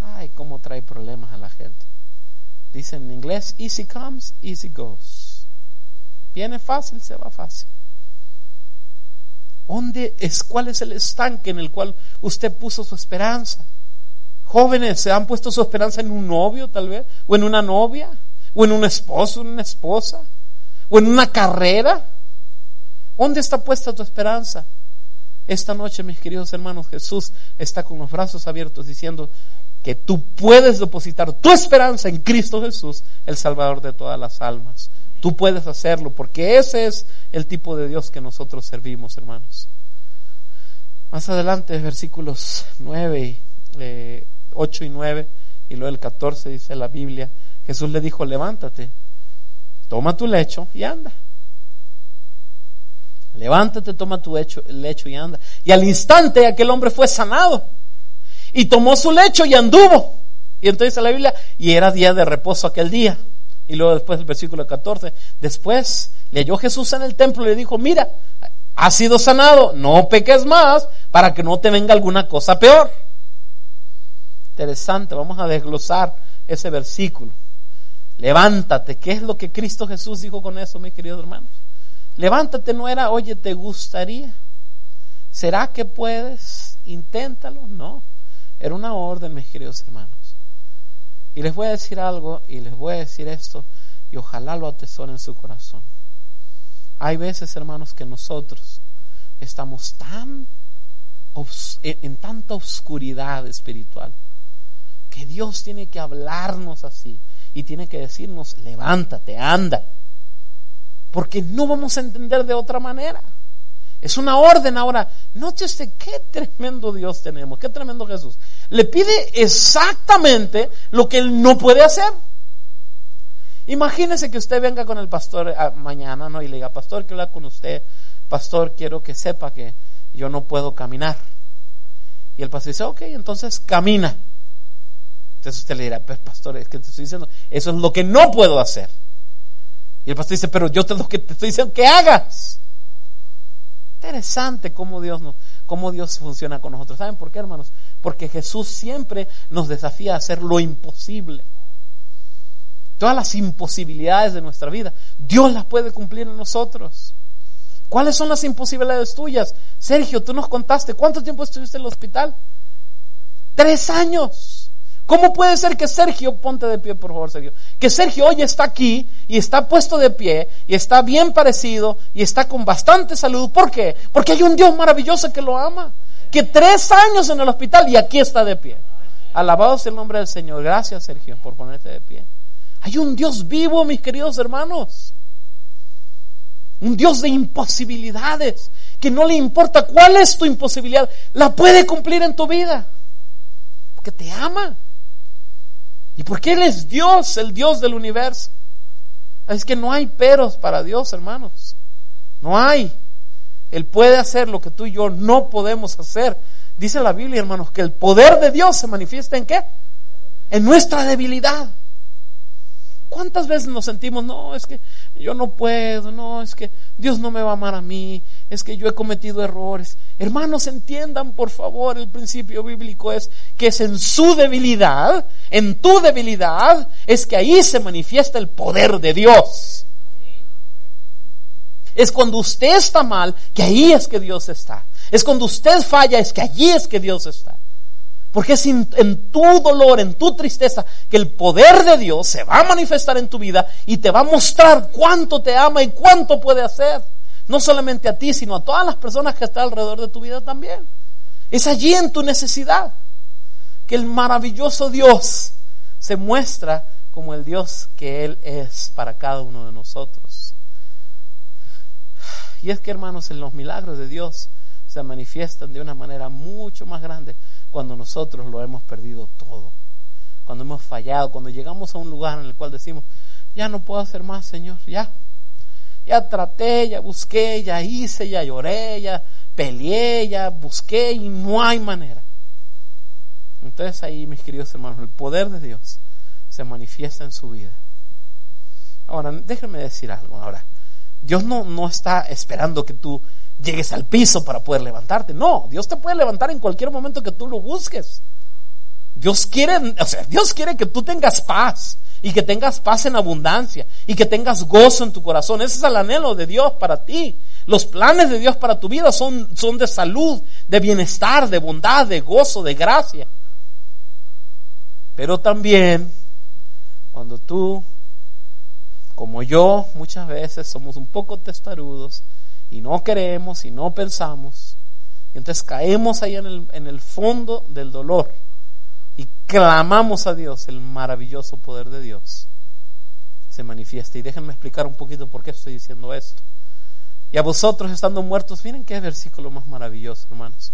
ay, cómo trae problemas a la gente. Dice en inglés, easy comes, easy goes. Viene fácil, se va fácil. ¿Dónde es, cuál es el estanque en el cual usted puso su esperanza? Jóvenes, ¿se han puesto su esperanza en un novio tal vez? ¿O en una novia? ¿O en un esposo, una esposa? ¿O en una carrera? ¿Dónde está puesta tu esperanza? Esta noche, mis queridos hermanos, Jesús está con los brazos abiertos diciendo que tú puedes depositar tu esperanza en Cristo Jesús, el Salvador de todas las almas. Tú puedes hacerlo porque ese es el tipo de Dios que nosotros servimos, hermanos. Más adelante, versículos 9, eh, 8 y 9, y luego el 14 dice la Biblia, Jesús le dijo, levántate, toma tu lecho y anda. Levántate, toma tu lecho, y anda. Y al instante aquel hombre fue sanado y tomó su lecho y anduvo. Y entonces la Biblia, y era día de reposo aquel día. Y luego después el versículo 14, después le halló Jesús en el templo y le dijo, mira, has sido sanado, no peques más para que no te venga alguna cosa peor. Interesante, vamos a desglosar ese versículo. Levántate, ¿qué es lo que Cristo Jesús dijo con eso, mis queridos hermanos? Levántate no era, oye, ¿te gustaría? ¿Será que puedes? Inténtalo. No, era una orden, mis queridos hermanos. Y les voy a decir algo y les voy a decir esto y ojalá lo atesoren en su corazón. Hay veces, hermanos, que nosotros estamos tan en tanta oscuridad espiritual que Dios tiene que hablarnos así y tiene que decirnos, levántate, anda, porque no vamos a entender de otra manera. Es una orden ahora. Nótese qué tremendo Dios tenemos, qué tremendo Jesús. Le pide exactamente lo que él no puede hacer. Imagínese que usted venga con el pastor ah, mañana, ¿no? Y le diga, pastor, quiero hablar con usted. Pastor, quiero que sepa que yo no puedo caminar. Y el pastor dice, ok, entonces camina. Entonces usted le dirá, pues pastor, es que te estoy diciendo, eso es lo que no puedo hacer. Y el pastor dice, pero yo te lo que te estoy diciendo que hagas. Interesante cómo Dios, nos, cómo Dios funciona con nosotros. ¿Saben por qué, hermanos? Porque Jesús siempre nos desafía a hacer lo imposible. Todas las imposibilidades de nuestra vida, Dios las puede cumplir en nosotros. ¿Cuáles son las imposibilidades tuyas? Sergio, tú nos contaste, ¿cuánto tiempo estuviste en el hospital? Tres años. ¿Cómo puede ser que Sergio, ponte de pie por favor Sergio, que Sergio hoy está aquí y está puesto de pie y está bien parecido y está con bastante salud? ¿Por qué? Porque hay un Dios maravilloso que lo ama, que tres años en el hospital y aquí está de pie. Alabado sea el nombre del Señor. Gracias Sergio por ponerte de pie. Hay un Dios vivo, mis queridos hermanos. Un Dios de imposibilidades, que no le importa cuál es tu imposibilidad, la puede cumplir en tu vida, porque te ama. ¿Y porque Él es Dios, el Dios del universo? Es que no hay peros para Dios, hermanos. No hay. Él puede hacer lo que tú y yo no podemos hacer. Dice la Biblia, hermanos, que el poder de Dios se manifiesta en qué? En nuestra debilidad. ¿Cuántas veces nos sentimos, no, es que yo no puedo, no, es que Dios no me va a amar a mí, es que yo he cometido errores? Hermanos, entiendan por favor, el principio bíblico es que es en su debilidad, en tu debilidad, es que ahí se manifiesta el poder de Dios. Es cuando usted está mal, que ahí es que Dios está. Es cuando usted falla, es que allí es que Dios está. Porque es en, tu dolor, en tu tristeza, que el poder de Dios se va a manifestar en tu vida y te va a mostrar cuánto te ama y cuánto puede hacer. No solamente a ti, sino a todas las personas que están alrededor de tu vida también. Es allí en tu necesidad que el maravilloso Dios se muestra como el Dios que Él es para cada uno de nosotros. Y es que, hermanos, en los milagros de Dios se manifiestan de una manera mucho más grande cuando nosotros lo hemos perdido todo, cuando hemos fallado, cuando llegamos a un lugar en el cual decimos, ya no puedo hacer más, Señor, ya. Ya traté, ya busqué, ya hice, ya lloré, ya peleé, ya busqué y no hay manera. Entonces ahí, mis queridos hermanos, el poder de Dios se manifiesta en su vida. Ahora, déjenme decir algo. Ahora, Dios no, no está esperando que tú llegues al piso para poder levantarte. No, Dios te puede levantar en cualquier momento que tú lo busques. Dios quiere, o sea, Dios quiere que tú tengas paz y que tengas paz en abundancia y que tengas gozo en tu corazón. Ese es el anhelo de Dios para ti. Los planes de Dios para tu vida son, son de salud, de bienestar, de bondad, de gozo, de gracia. Pero también cuando tú, como yo, muchas veces somos un poco testarudos, y no queremos y no pensamos. Y entonces caemos ahí en el, en el fondo del dolor y clamamos a Dios el maravilloso poder de Dios. se manifieste. Y déjenme explicar un poquito por qué estoy diciendo esto. Y a vosotros estando muertos, miren qué versículo más maravilloso, hermanos.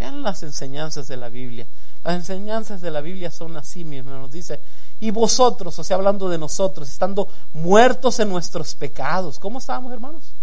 Vean las enseñanzas de la Biblia. Las enseñanzas de la Biblia son así mismo. Nos dice, y vosotros, o sea, hablando de nosotros, estando muertos en nuestros pecados. ¿Cómo estábamos, hermanos?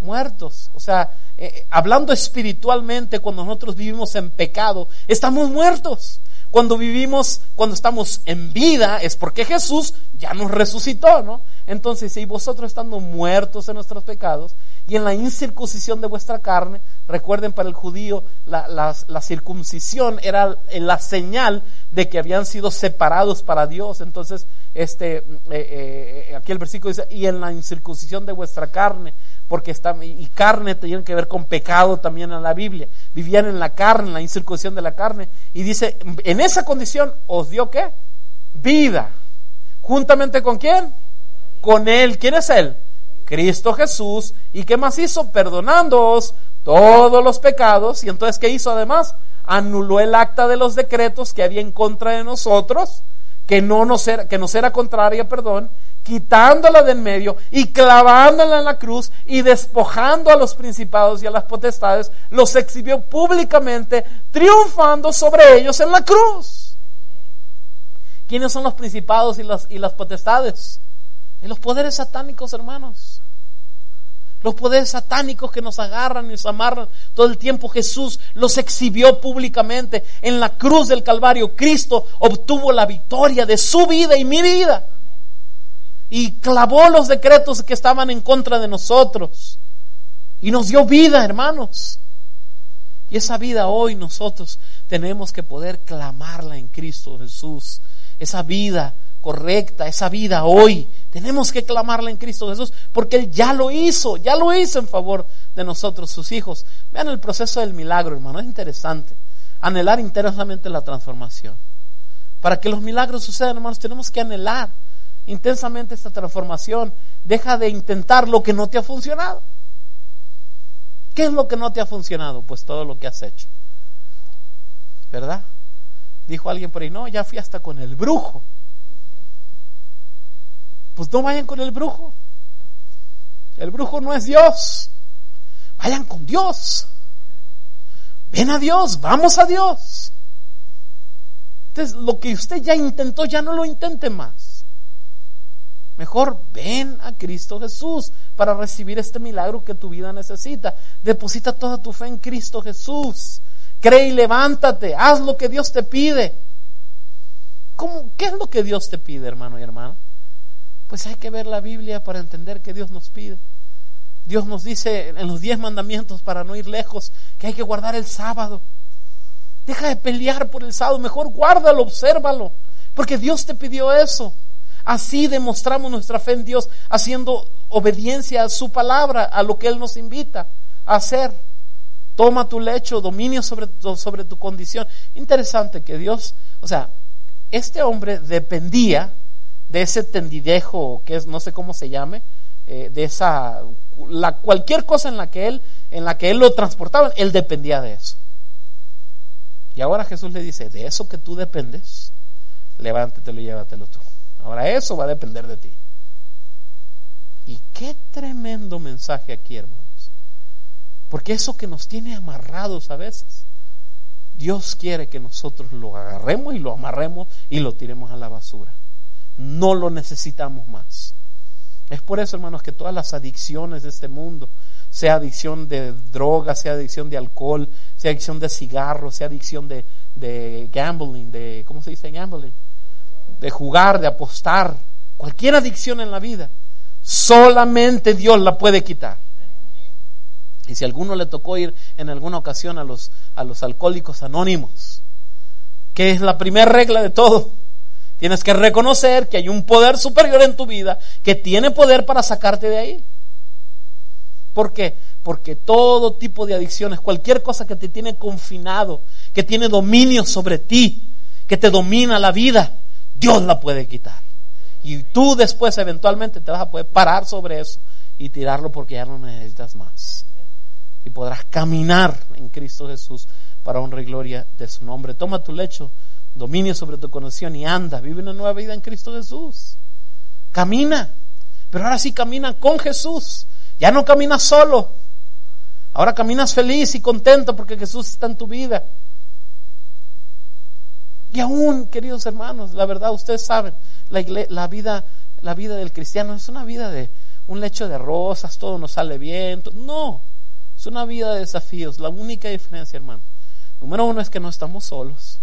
Muertos. O sea, eh, hablando espiritualmente, cuando nosotros vivimos en pecado, estamos muertos. Cuando vivimos, cuando estamos en vida, es porque Jesús ya nos resucitó, ¿no? Entonces, si vosotros estando muertos en nuestros pecados y en la incircuncisión de vuestra carne, recuerden para el judío, la, circuncisión era la señal de que habían sido separados para Dios. Entonces, este, eh, eh, aquí el versículo dice, y en la incircuncisión de vuestra carne, porque está, y carne tenían que ver con pecado también en la Biblia. Vivían en la carne, en la incircuncisión de la carne. Y dice, en esa condición os dio qué? Vida. ¿Juntamente con quién? Con Él. ¿Quién es Él? Cristo Jesús. ¿Y qué más hizo? Perdonándoos todos los pecados. Y entonces, ¿qué hizo además? Anuló el acta de los decretos que había en contra de nosotros, que, no nos era, que nos era contraria, perdón, quitándola de en medio y clavándola en la cruz y despojando a los principados y a las potestades, los exhibió públicamente, triunfando sobre ellos en la cruz. ¿Quiénes son los principados y las, y las potestades? En los poderes satánicos, hermanos. Los poderes satánicos que nos agarran y nos amarran todo el tiempo, Jesús los exhibió públicamente. En la cruz del Calvario, Cristo obtuvo la victoria de su vida y mi vida y clavó los decretos que estaban en contra de nosotros. Y nos dio vida, hermanos. Y esa vida hoy nosotros tenemos que poder clamarla en Cristo Jesús. Esa vida correcta, esa vida hoy, tenemos que clamarla en Cristo Jesús, porque Él ya lo hizo, ya lo hizo en favor de nosotros, sus hijos. Vean el proceso del milagro, hermano, es interesante. Anhelar intensamente la transformación. Para que los milagros sucedan, hermanos, tenemos que anhelar intensamente esta transformación, deja de intentar lo que no te ha funcionado. ¿Qué es lo que no te ha funcionado? Pues todo lo que has hecho. ¿Verdad? Dijo alguien por ahí, no, ya fui hasta con el brujo. Pues no vayan con el brujo. El brujo no es Dios. Vayan con Dios. Ven a Dios, vamos a Dios. Entonces, lo que usted ya intentó, ya no lo intente más. Mejor ven a Cristo Jesús para recibir este milagro que tu vida necesita. Deposita toda tu fe en Cristo Jesús. Cree y levántate. Haz lo que Dios te pide. ¿Cómo, ¿Qué es lo que Dios te pide, hermano y hermana? Pues hay que ver la Biblia para entender que Dios nos pide. Dios nos dice en los diez mandamientos para no ir lejos que hay que guardar el sábado. Deja de pelear por el sábado, mejor guárdalo, obsérvalo, porque Dios te pidió eso. Así demostramos nuestra fe en Dios, haciendo obediencia a su palabra, a lo que Él nos invita a hacer. Toma tu lecho, dominio sobre, sobre tu condición. Interesante que Dios, o sea, este hombre dependía de ese tendidejo, que es, no sé cómo se llame, eh, de esa, la, cualquier cosa en la que él, en la que él lo transportaba, él dependía de eso. Y ahora Jesús le dice, de eso que tú dependes, levántatelo y llévatelo tú. Ahora eso va a depender de ti. Y qué tremendo mensaje aquí, hermanos. Porque eso que nos tiene amarrados a veces, Dios quiere que nosotros lo agarremos y lo amarremos y lo tiremos a la basura. No lo necesitamos más. Es por eso, hermanos, que todas las adicciones de este mundo, sea adicción de droga, sea adicción de alcohol, sea adicción de cigarros, sea adicción de, de gambling, de, ¿cómo se dice gambling? de jugar, de apostar, cualquier adicción en la vida, solamente Dios la puede quitar. Y si a alguno le tocó ir en alguna ocasión a los, a los alcohólicos anónimos, que es la primera regla de todo, tienes que reconocer que hay un poder superior en tu vida que tiene poder para sacarte de ahí. ¿Por qué? Porque todo tipo de adicciones, cualquier cosa que te tiene confinado, que tiene dominio sobre ti, que te domina la vida, Dios la puede quitar. Y tú después eventualmente te vas a poder parar sobre eso y tirarlo porque ya no necesitas más. Y podrás caminar en Cristo Jesús para honra y gloria de su nombre. Toma tu lecho, dominio sobre tu condición y anda. Vive una nueva vida en Cristo Jesús. Camina. Pero ahora sí camina con Jesús. Ya no caminas solo. Ahora caminas feliz y contento porque Jesús está en tu vida. Y aún, queridos hermanos, la verdad, ustedes saben, la, la, vida, la vida del cristiano es una vida de un lecho de rosas, todo nos sale bien. No, es una vida de desafíos. La única diferencia, hermano, número uno es que no estamos solos.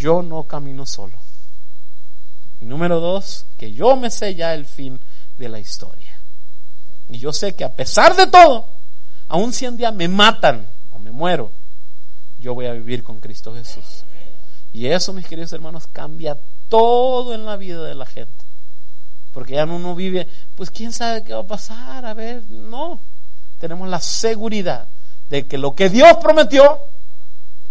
Yo no camino solo. Y número dos, que yo me sé ya el fin de la historia. Y yo sé que a pesar de todo, aun si un día me matan o me muero, yo voy a vivir con Cristo Jesús. Y eso, mis queridos hermanos, cambia todo en la vida de la gente. Porque ya uno vive, pues quién sabe qué va a pasar, a ver, no. Tenemos la seguridad de que lo que Dios prometió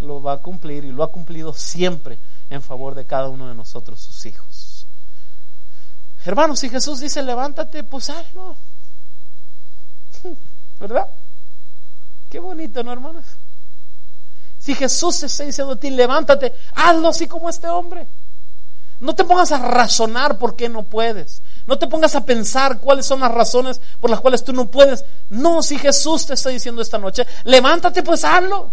lo va a cumplir y lo ha cumplido siempre en favor de cada uno de nosotros, sus hijos. Hermanos, si Jesús dice levántate, pues hazlo. ¿Verdad? Qué bonito, ¿no, hermanos? Si Jesús te está diciendo a ti, levántate, hazlo así como este hombre. No te pongas a razonar por qué no puedes. No te pongas a pensar cuáles son las razones por las cuales tú no puedes. No, si Jesús te está diciendo esta noche, levántate, pues hazlo.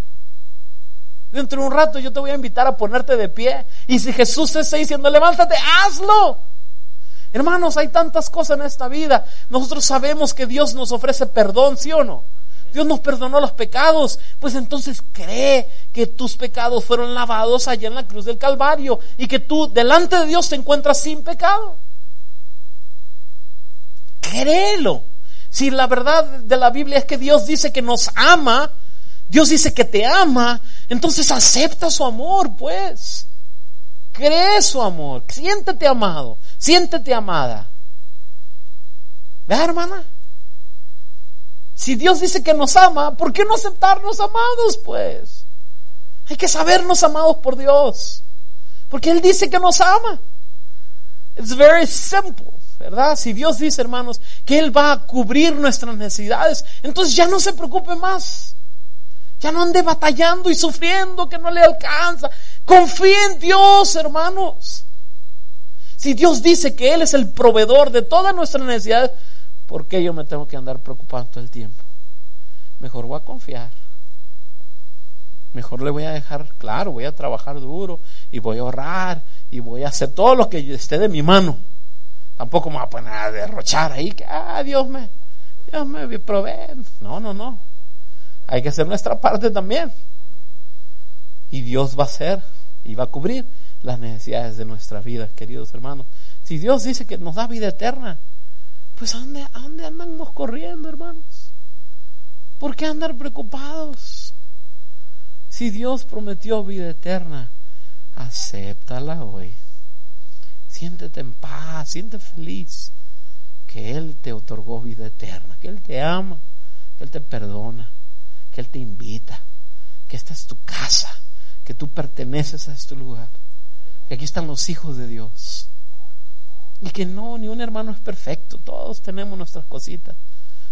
Dentro de un rato yo te voy a invitar a ponerte de pie. Y si Jesús te está diciendo, levántate, hazlo. Hermanos, hay tantas cosas en esta vida. Nosotros sabemos que Dios nos ofrece perdón, ¿sí o no? Dios nos perdonó los pecados. Pues entonces cree que tus pecados fueron lavados allá en la cruz del Calvario y que tú delante de Dios te encuentras sin pecado. Créelo. Si la verdad de la Biblia es que Dios dice que nos ama, Dios dice que te ama, entonces acepta su amor, pues. Cree su amor, siéntete amado, siéntete amada. ¿Verdad, hermana? Si Dios dice que nos ama, ¿por qué no aceptarnos amados, pues? Hay que sabernos amados por Dios. Porque Él dice que nos ama. It's very simple, ¿verdad? Si Dios dice, hermanos, que Él va a cubrir nuestras necesidades, entonces ya no se preocupe más. Ya no ande batallando y sufriendo que no le alcanza. Confíe en Dios, hermanos. Si Dios dice que Él es el proveedor de todas nuestras necesidades, ¿Por qué yo me tengo que andar preocupando todo el tiempo? Mejor voy a confiar. Mejor le voy a dejar, claro, voy a trabajar duro y voy a ahorrar y voy a hacer todo lo que esté de mi mano. Tampoco me voy a poner a derrochar ahí que, ah, Dios me, Dios me provee. No, no, no. Hay que hacer nuestra parte también. Y Dios va a hacer y va a cubrir las necesidades de nuestra vida, queridos hermanos. Si Dios dice que nos da vida eterna, pues ¿a dónde, ¿a dónde andamos corriendo, hermanos? ¿Por qué andar preocupados? Si Dios prometió vida eterna, acéptala hoy. Siéntete en paz, siéntete feliz que Él te otorgó vida eterna, que Él te ama, que Él te perdona, que Él te invita, que esta es tu casa, que tú perteneces a este lugar, que aquí están los hijos de Dios y que no, ni un hermano es perfecto, todos tenemos nuestras cositas,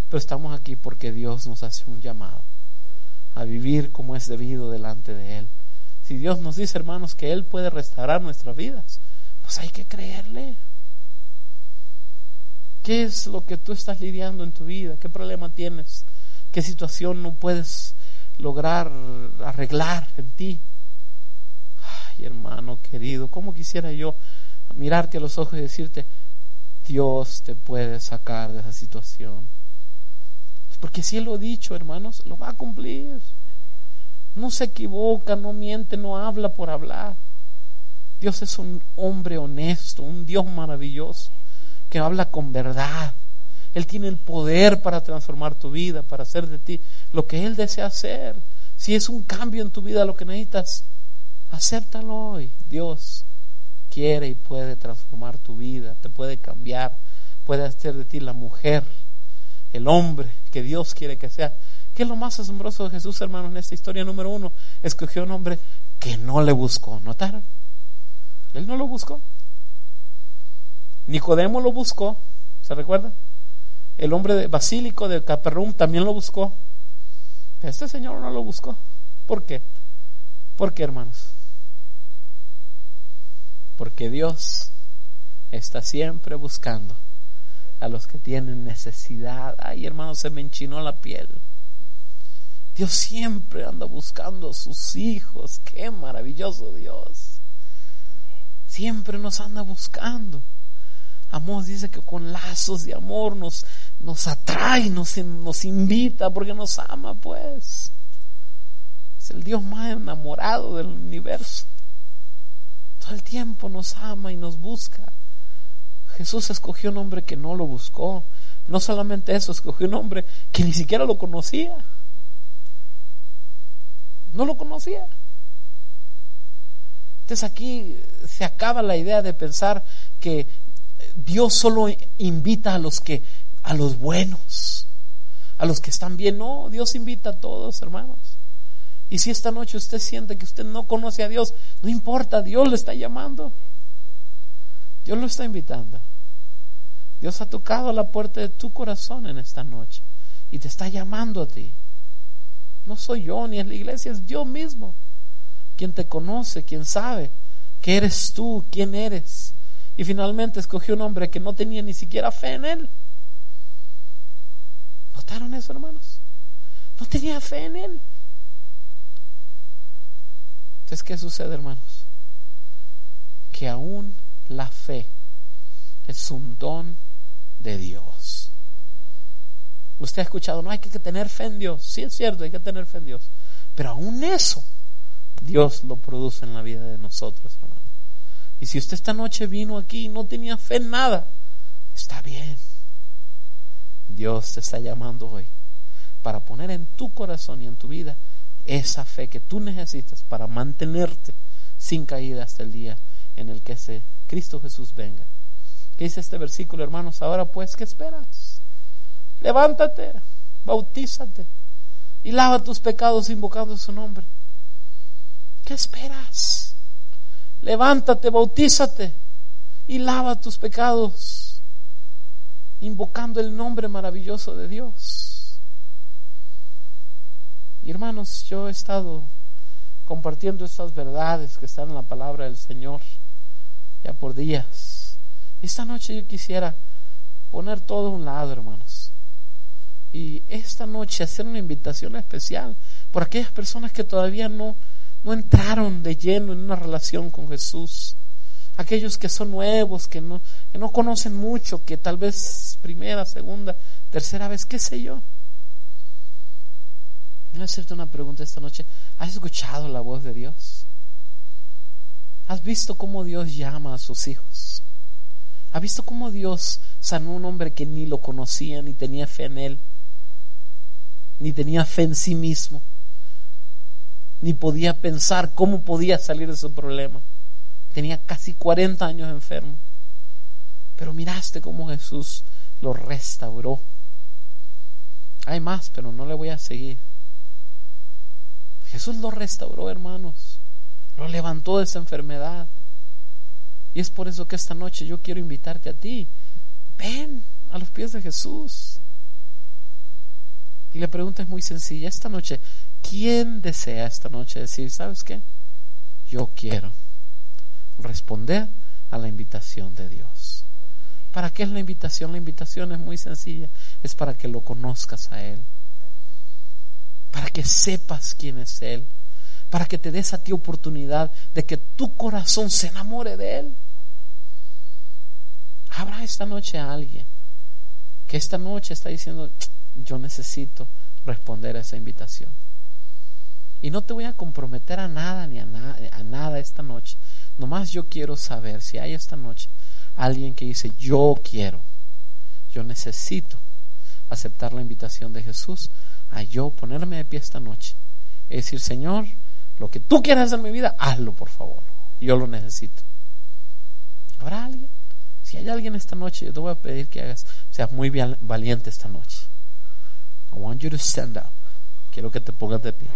pero estamos aquí porque Dios nos hace un llamado a vivir como es debido delante de Él. Si Dios nos dice, hermanos, que Él puede restaurar nuestras vidas, pues hay que creerle. ¿Qué es lo que tú estás lidiando en tu vida? ¿Qué problema tienes? ¿Qué situación no puedes lograr arreglar en ti? Ay, hermano querido, ¿cómo quisiera yo mirarte a los ojos y decirte, Dios te puede sacar de esa situación. Porque si Él lo ha dicho, hermanos, lo va a cumplir. No se equivoca, no miente, no habla por hablar. Dios es un hombre honesto, un Dios maravilloso, que habla con verdad. Él tiene el poder para transformar tu vida, para hacer de ti lo que Él desea hacer. Si es un cambio en tu vida lo que necesitas, acéptalo hoy. Dios quiere y puede transformar tu vida, te puede cambiar, puede hacer de ti la mujer, el hombre que Dios quiere que sea. ¿Qué es lo más asombroso de Jesús, hermanos, en esta historia número uno? Escogió un hombre que no le buscó. ¿Notaron? Él no lo buscó. Nicodemo lo buscó. ¿Se recuerdan? El hombre de basílico de Capernaum también lo buscó. Este señor no lo buscó. ¿Por qué? ¿Por qué, hermanos? Porque Dios está siempre buscando a los que tienen necesidad. Ay, hermano, se me enchinó la piel. Dios siempre anda buscando a sus hijos. Qué maravilloso Dios. Siempre nos anda buscando. Amor dice que con lazos de amor nos, nos atrae, nos, nos invita porque nos ama, pues. Es el Dios más enamorado del universo. Todo el tiempo nos ama y nos busca. Jesús escogió un hombre que no lo buscó. No solamente eso, escogió un hombre que ni siquiera lo conocía. No lo conocía. Entonces aquí se acaba la idea de pensar que Dios solo invita a los que, a los buenos, a los que están bien. No, Dios invita a todos, hermanos. Y si esta noche usted siente que usted no conoce a Dios, no importa, Dios le está llamando. Dios lo está invitando. Dios ha tocado la puerta de tu corazón en esta noche y te está llamando a ti. No soy yo ni es la iglesia, es Dios mismo quien te conoce, quien sabe que eres tú, quién eres. Y finalmente escogió un hombre que no tenía ni siquiera fe en él. ¿Notaron eso, hermanos? No tenía fe en él. Entonces, ¿qué sucede, hermanos? Que aún la fe es un don de Dios. Usted ha escuchado, no hay que tener fe en Dios. Sí es cierto, hay que tener fe en Dios. Pero aún eso, Dios lo produce en la vida de nosotros, hermano. Y si usted esta noche vino aquí y no tenía fe en nada, está bien. Dios te está llamando hoy para poner en tu corazón y en tu vida esa fe que tú necesitas para mantenerte sin caída hasta el día en el que ese Cristo Jesús venga. ¿Qué dice este versículo, hermanos? Ahora pues, ¿qué esperas? Levántate, bautízate y lava tus pecados invocando su nombre. ¿Qué esperas? Levántate, bautízate y lava tus pecados invocando el nombre maravilloso de Dios. Y hermanos, yo he estado compartiendo estas verdades que están en la palabra del Señor ya por días. Esta noche yo quisiera poner todo a un lado, hermanos. Y esta noche hacer una invitación especial por aquellas personas que todavía no, no entraron de lleno en una relación con Jesús. Aquellos que son nuevos, que no, que no conocen mucho, que tal vez primera, segunda, tercera vez, qué sé yo. Voy a hacerte una pregunta esta noche. ¿Has escuchado la voz de Dios? ¿Has visto cómo Dios llama a sus hijos? ¿Ha visto cómo Dios sanó a un hombre que ni lo conocía, ni tenía fe en él, ni tenía fe en sí mismo, ni podía pensar cómo podía salir de su problema? Tenía casi 40 años enfermo. Pero miraste cómo Jesús lo restauró. Hay más, pero no le voy a seguir. Jesús lo restauró, hermanos. Lo levantó de esa enfermedad. Y es por eso que esta noche yo quiero invitarte a ti. Ven a los pies de Jesús. Y la pregunta es muy sencilla. Esta noche, ¿quién desea esta noche decir, ¿sabes qué? Yo quiero responder a la invitación de Dios. ¿Para qué es la invitación? La invitación es muy sencilla. Es para que lo conozcas a Él. Para que sepas quién es Él. Para que te des a ti oportunidad de que tu corazón se enamore de Él. Habrá esta noche a alguien que esta noche está diciendo, yo necesito responder a esa invitación. Y no te voy a comprometer a nada ni a, a nada esta noche. Nomás yo quiero saber si hay esta noche alguien que dice, yo quiero, yo necesito aceptar la invitación de Jesús a yo ponerme de pie esta noche. Es decir, Señor, lo que tú quieras en mi vida, hazlo por favor. Yo lo necesito. ¿Habrá alguien? Si hay alguien esta noche, yo te voy a pedir que hagas, seas muy valiente esta noche. I want you to stand up. Quiero que te pongas de pie.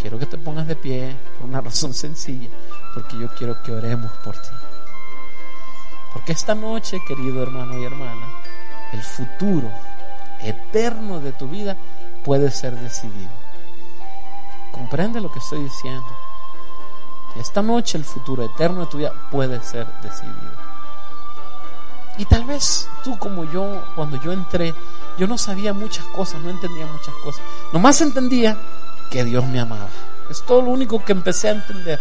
Quiero que te pongas de pie por una razón sencilla, porque yo quiero que oremos por ti. Porque esta noche, querido hermano y hermana, el futuro eterno de tu vida puede ser decidido. Comprende lo que estoy diciendo. Esta noche el futuro eterno de tu vida puede ser decidido. Y tal vez tú como yo, cuando yo entré, yo no sabía muchas cosas, no entendía muchas cosas. Nomás entendía que Dios me amaba. Es todo lo único que empecé a entender.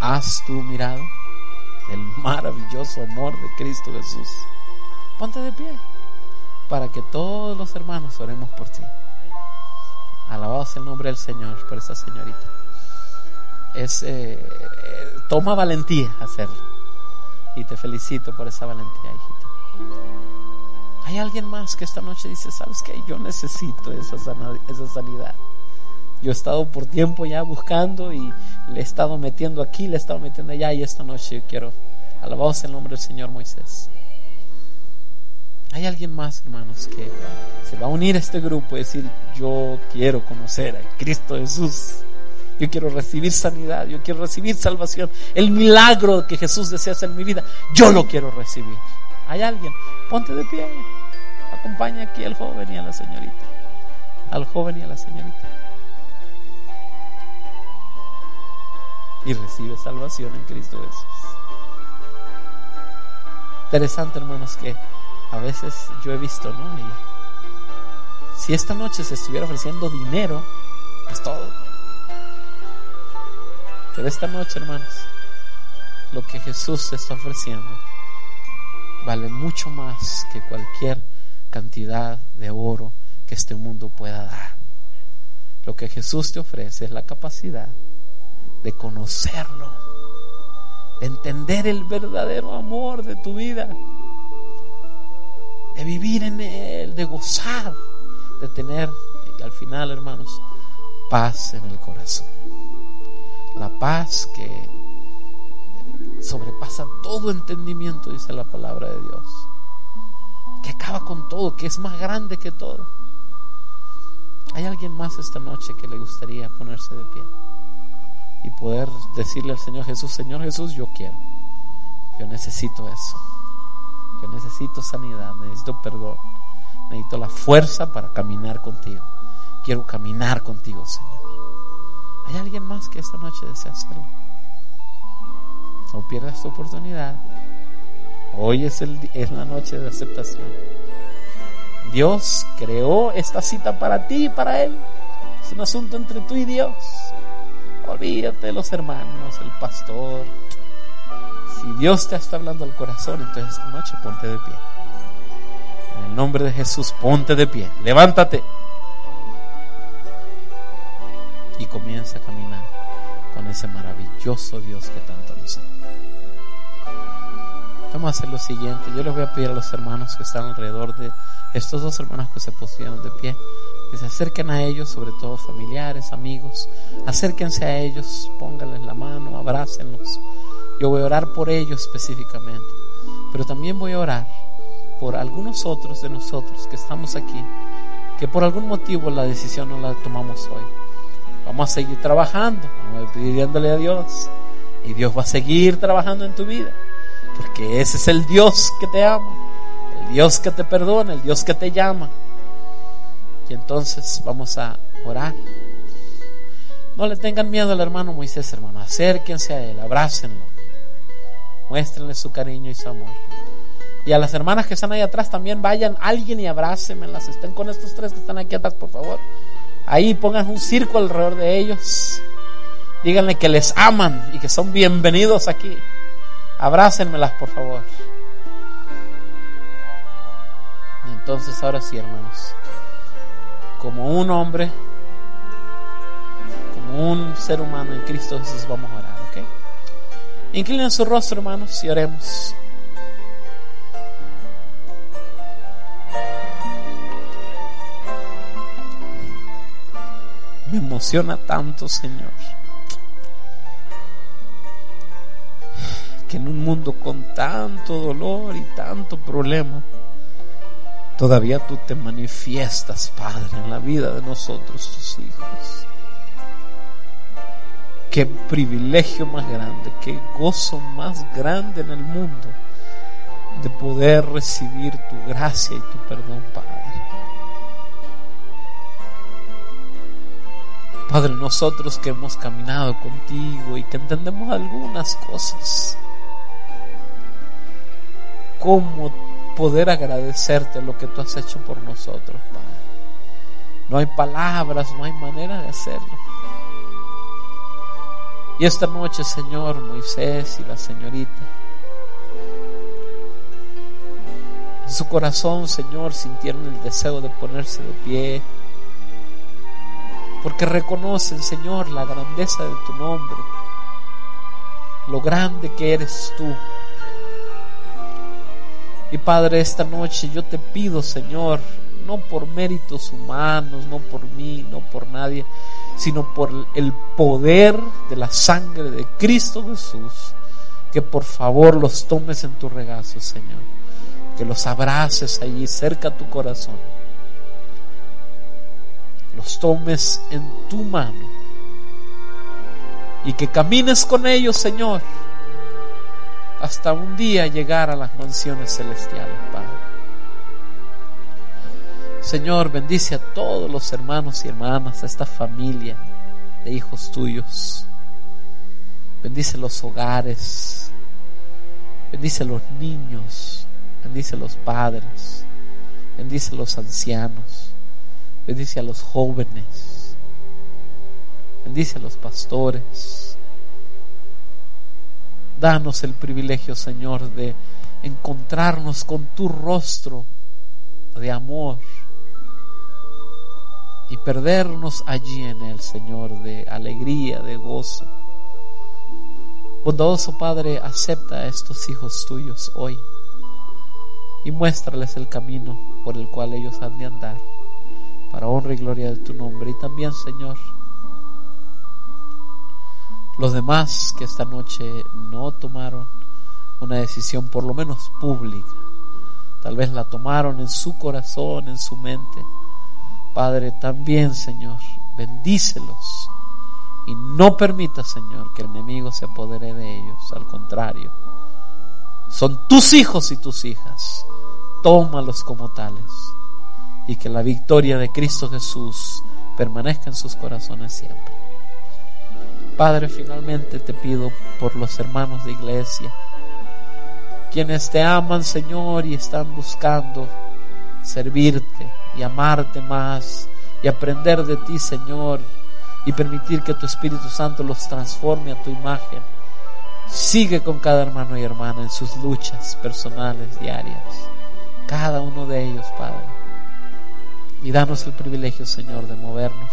¿Has tú mirado el maravilloso amor de Cristo Jesús? Ponte de pie para que todos los hermanos oremos por ti. Alabado sea el nombre del Señor por esa señorita. Es, eh, eh, toma valentía hacerlo. Y te felicito por esa valentía, hijita. Hay alguien más que esta noche dice, ¿sabes qué? Yo necesito esa, sanidad. Yo he estado por tiempo ya buscando y le he estado metiendo aquí, le he estado metiendo allá y esta noche yo quiero, alabado sea el nombre del Señor Moisés. Hay alguien más, hermanos, que se va a unir a este grupo y decir, yo quiero conocer a Cristo Jesús. Yo quiero recibir sanidad, yo quiero recibir salvación. El milagro que Jesús desea hacer en mi vida, yo lo quiero recibir. ¿Hay alguien? Ponte de pie. Acompaña aquí al joven y a la señorita. Al joven y a la señorita. Y recibe salvación en Cristo Jesús. Interesante, hermanos, que a veces yo he visto, ¿no? Y si esta noche se estuviera ofreciendo dinero, pues todo. Pero esta noche, hermanos, lo que Jesús está ofreciendo vale mucho más que cualquier cantidad de oro que este mundo pueda dar. Lo que Jesús te ofrece es la capacidad de conocerlo, de entender el verdadero amor de tu vida de vivir en Él, de gozar, de tener, y al final, hermanos, paz en el corazón. La paz que sobrepasa todo entendimiento, dice la palabra de Dios. Que acaba con todo, que es más grande que todo. ¿Hay alguien más esta noche que le gustaría ponerse de pie? Y poder decirle al Señor Jesús, Señor Jesús, yo quiero. Yo necesito eso. Yo necesito sanidad, necesito perdón, necesito la fuerza para caminar contigo. Quiero caminar contigo, Señor. ¿Hay alguien más que esta noche desea hacerlo? No pierdas tu oportunidad. Hoy es, el, es la noche de aceptación. Dios creó esta cita para ti y para Él. Es un asunto entre tú y Dios. Olvídate de los hermanos, el pastor, si Dios te está hablando al corazón, entonces esta noche ponte de pie. En el nombre de Jesús, ponte de pie. Levántate. Y comienza a caminar con ese maravilloso Dios que tanto nos ama. Vamos a hacer lo siguiente. Yo les voy a pedir a los hermanos que están alrededor de estos dos hermanos que se pusieron de pie, que se acerquen a ellos, sobre todo familiares, amigos. Acérquense a ellos, pónganles la mano, abrácenlos yo voy a orar por ellos específicamente, pero también voy a orar por algunos otros de nosotros que estamos aquí, que por algún motivo la decisión no la tomamos hoy. Vamos a seguir trabajando, vamos a pidiéndole a Dios y Dios va a seguir trabajando en tu vida, porque ese es el Dios que te ama, el Dios que te perdona, el Dios que te llama. Y entonces vamos a orar. No le tengan miedo al hermano Moisés, hermano. Acérquense a él, abrácenlo. Muéstrenle su cariño y su amor. Y a las hermanas que están ahí atrás también vayan alguien y abrácenmelas. Estén con estos tres que están aquí atrás, por favor. Ahí pongan un circo alrededor de ellos. Díganle que les aman y que son bienvenidos aquí. Abrácenmelas, por favor. Y entonces, ahora sí, hermanos. Como un hombre, como un ser humano en Cristo Jesús, vamos a orar. Inclinen su rostro, hermanos, y oremos. Me emociona tanto, Señor, que en un mundo con tanto dolor y tanto problema, todavía tú te manifiestas, Padre, en la vida de nosotros, tus hijos. Qué privilegio más grande, qué gozo más grande en el mundo de poder recibir tu gracia y tu perdón, Padre. Padre, nosotros que hemos caminado contigo y que entendemos algunas cosas, cómo poder agradecerte lo que tú has hecho por nosotros, Padre. No hay palabras, no hay manera de hacerlo. Y esta noche, Señor, Moisés y la señorita, en su corazón, Señor, sintieron el deseo de ponerse de pie, porque reconocen, Señor, la grandeza de tu nombre, lo grande que eres tú. Y Padre, esta noche yo te pido, Señor, no por méritos humanos, no por mí, no por nadie, sino por el poder de la sangre de Cristo Jesús, que por favor los tomes en tu regazo, Señor, que los abraces allí cerca a tu corazón, los tomes en tu mano y que camines con ellos, Señor, hasta un día llegar a las mansiones celestiales, Padre. Señor, bendice a todos los hermanos y hermanas, a esta familia de hijos tuyos. Bendice los hogares, bendice los niños, bendice los padres, bendice los ancianos, bendice a los jóvenes, bendice a los pastores. Danos el privilegio, Señor, de encontrarnos con tu rostro de amor y perdernos allí en el Señor, de alegría, de gozo. Bondadoso Padre, acepta a estos hijos tuyos hoy y muéstrales el camino por el cual ellos han de andar, para honra y gloria de tu nombre. Y también, Señor, los demás que esta noche no tomaron una decisión por lo menos pública, tal vez la tomaron en su corazón, en su mente, Padre, también, Señor, bendícelos y no permita, Señor, que el enemigo se apodere de ellos. Al contrario, son tus hijos y tus hijas. Tómalos como tales y que la victoria de Cristo Jesús permanezca en sus corazones siempre. Padre, finalmente te pido por los hermanos de iglesia, quienes te aman, Señor, y están buscando servirte, y amarte más y aprender de ti, Señor, y permitir que tu Espíritu Santo los transforme a tu imagen. Sigue con cada hermano y hermana en sus luchas personales diarias, cada uno de ellos, Padre. Y danos el privilegio, Señor, de movernos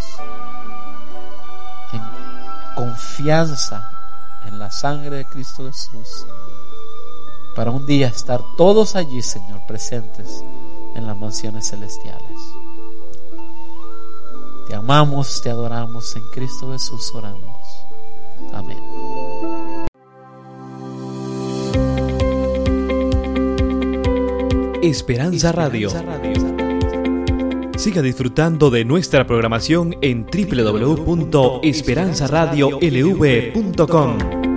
confianza en la sangre de Cristo Jesús, para un día estar todos allí, Señor, presentes en las mansiones celestiales. Te amamos, te adoramos, en Cristo Jesús oramos. Amén. Esperanza Radio. Siga disfrutando de nuestra programación en www.esperanzaradiolv.com.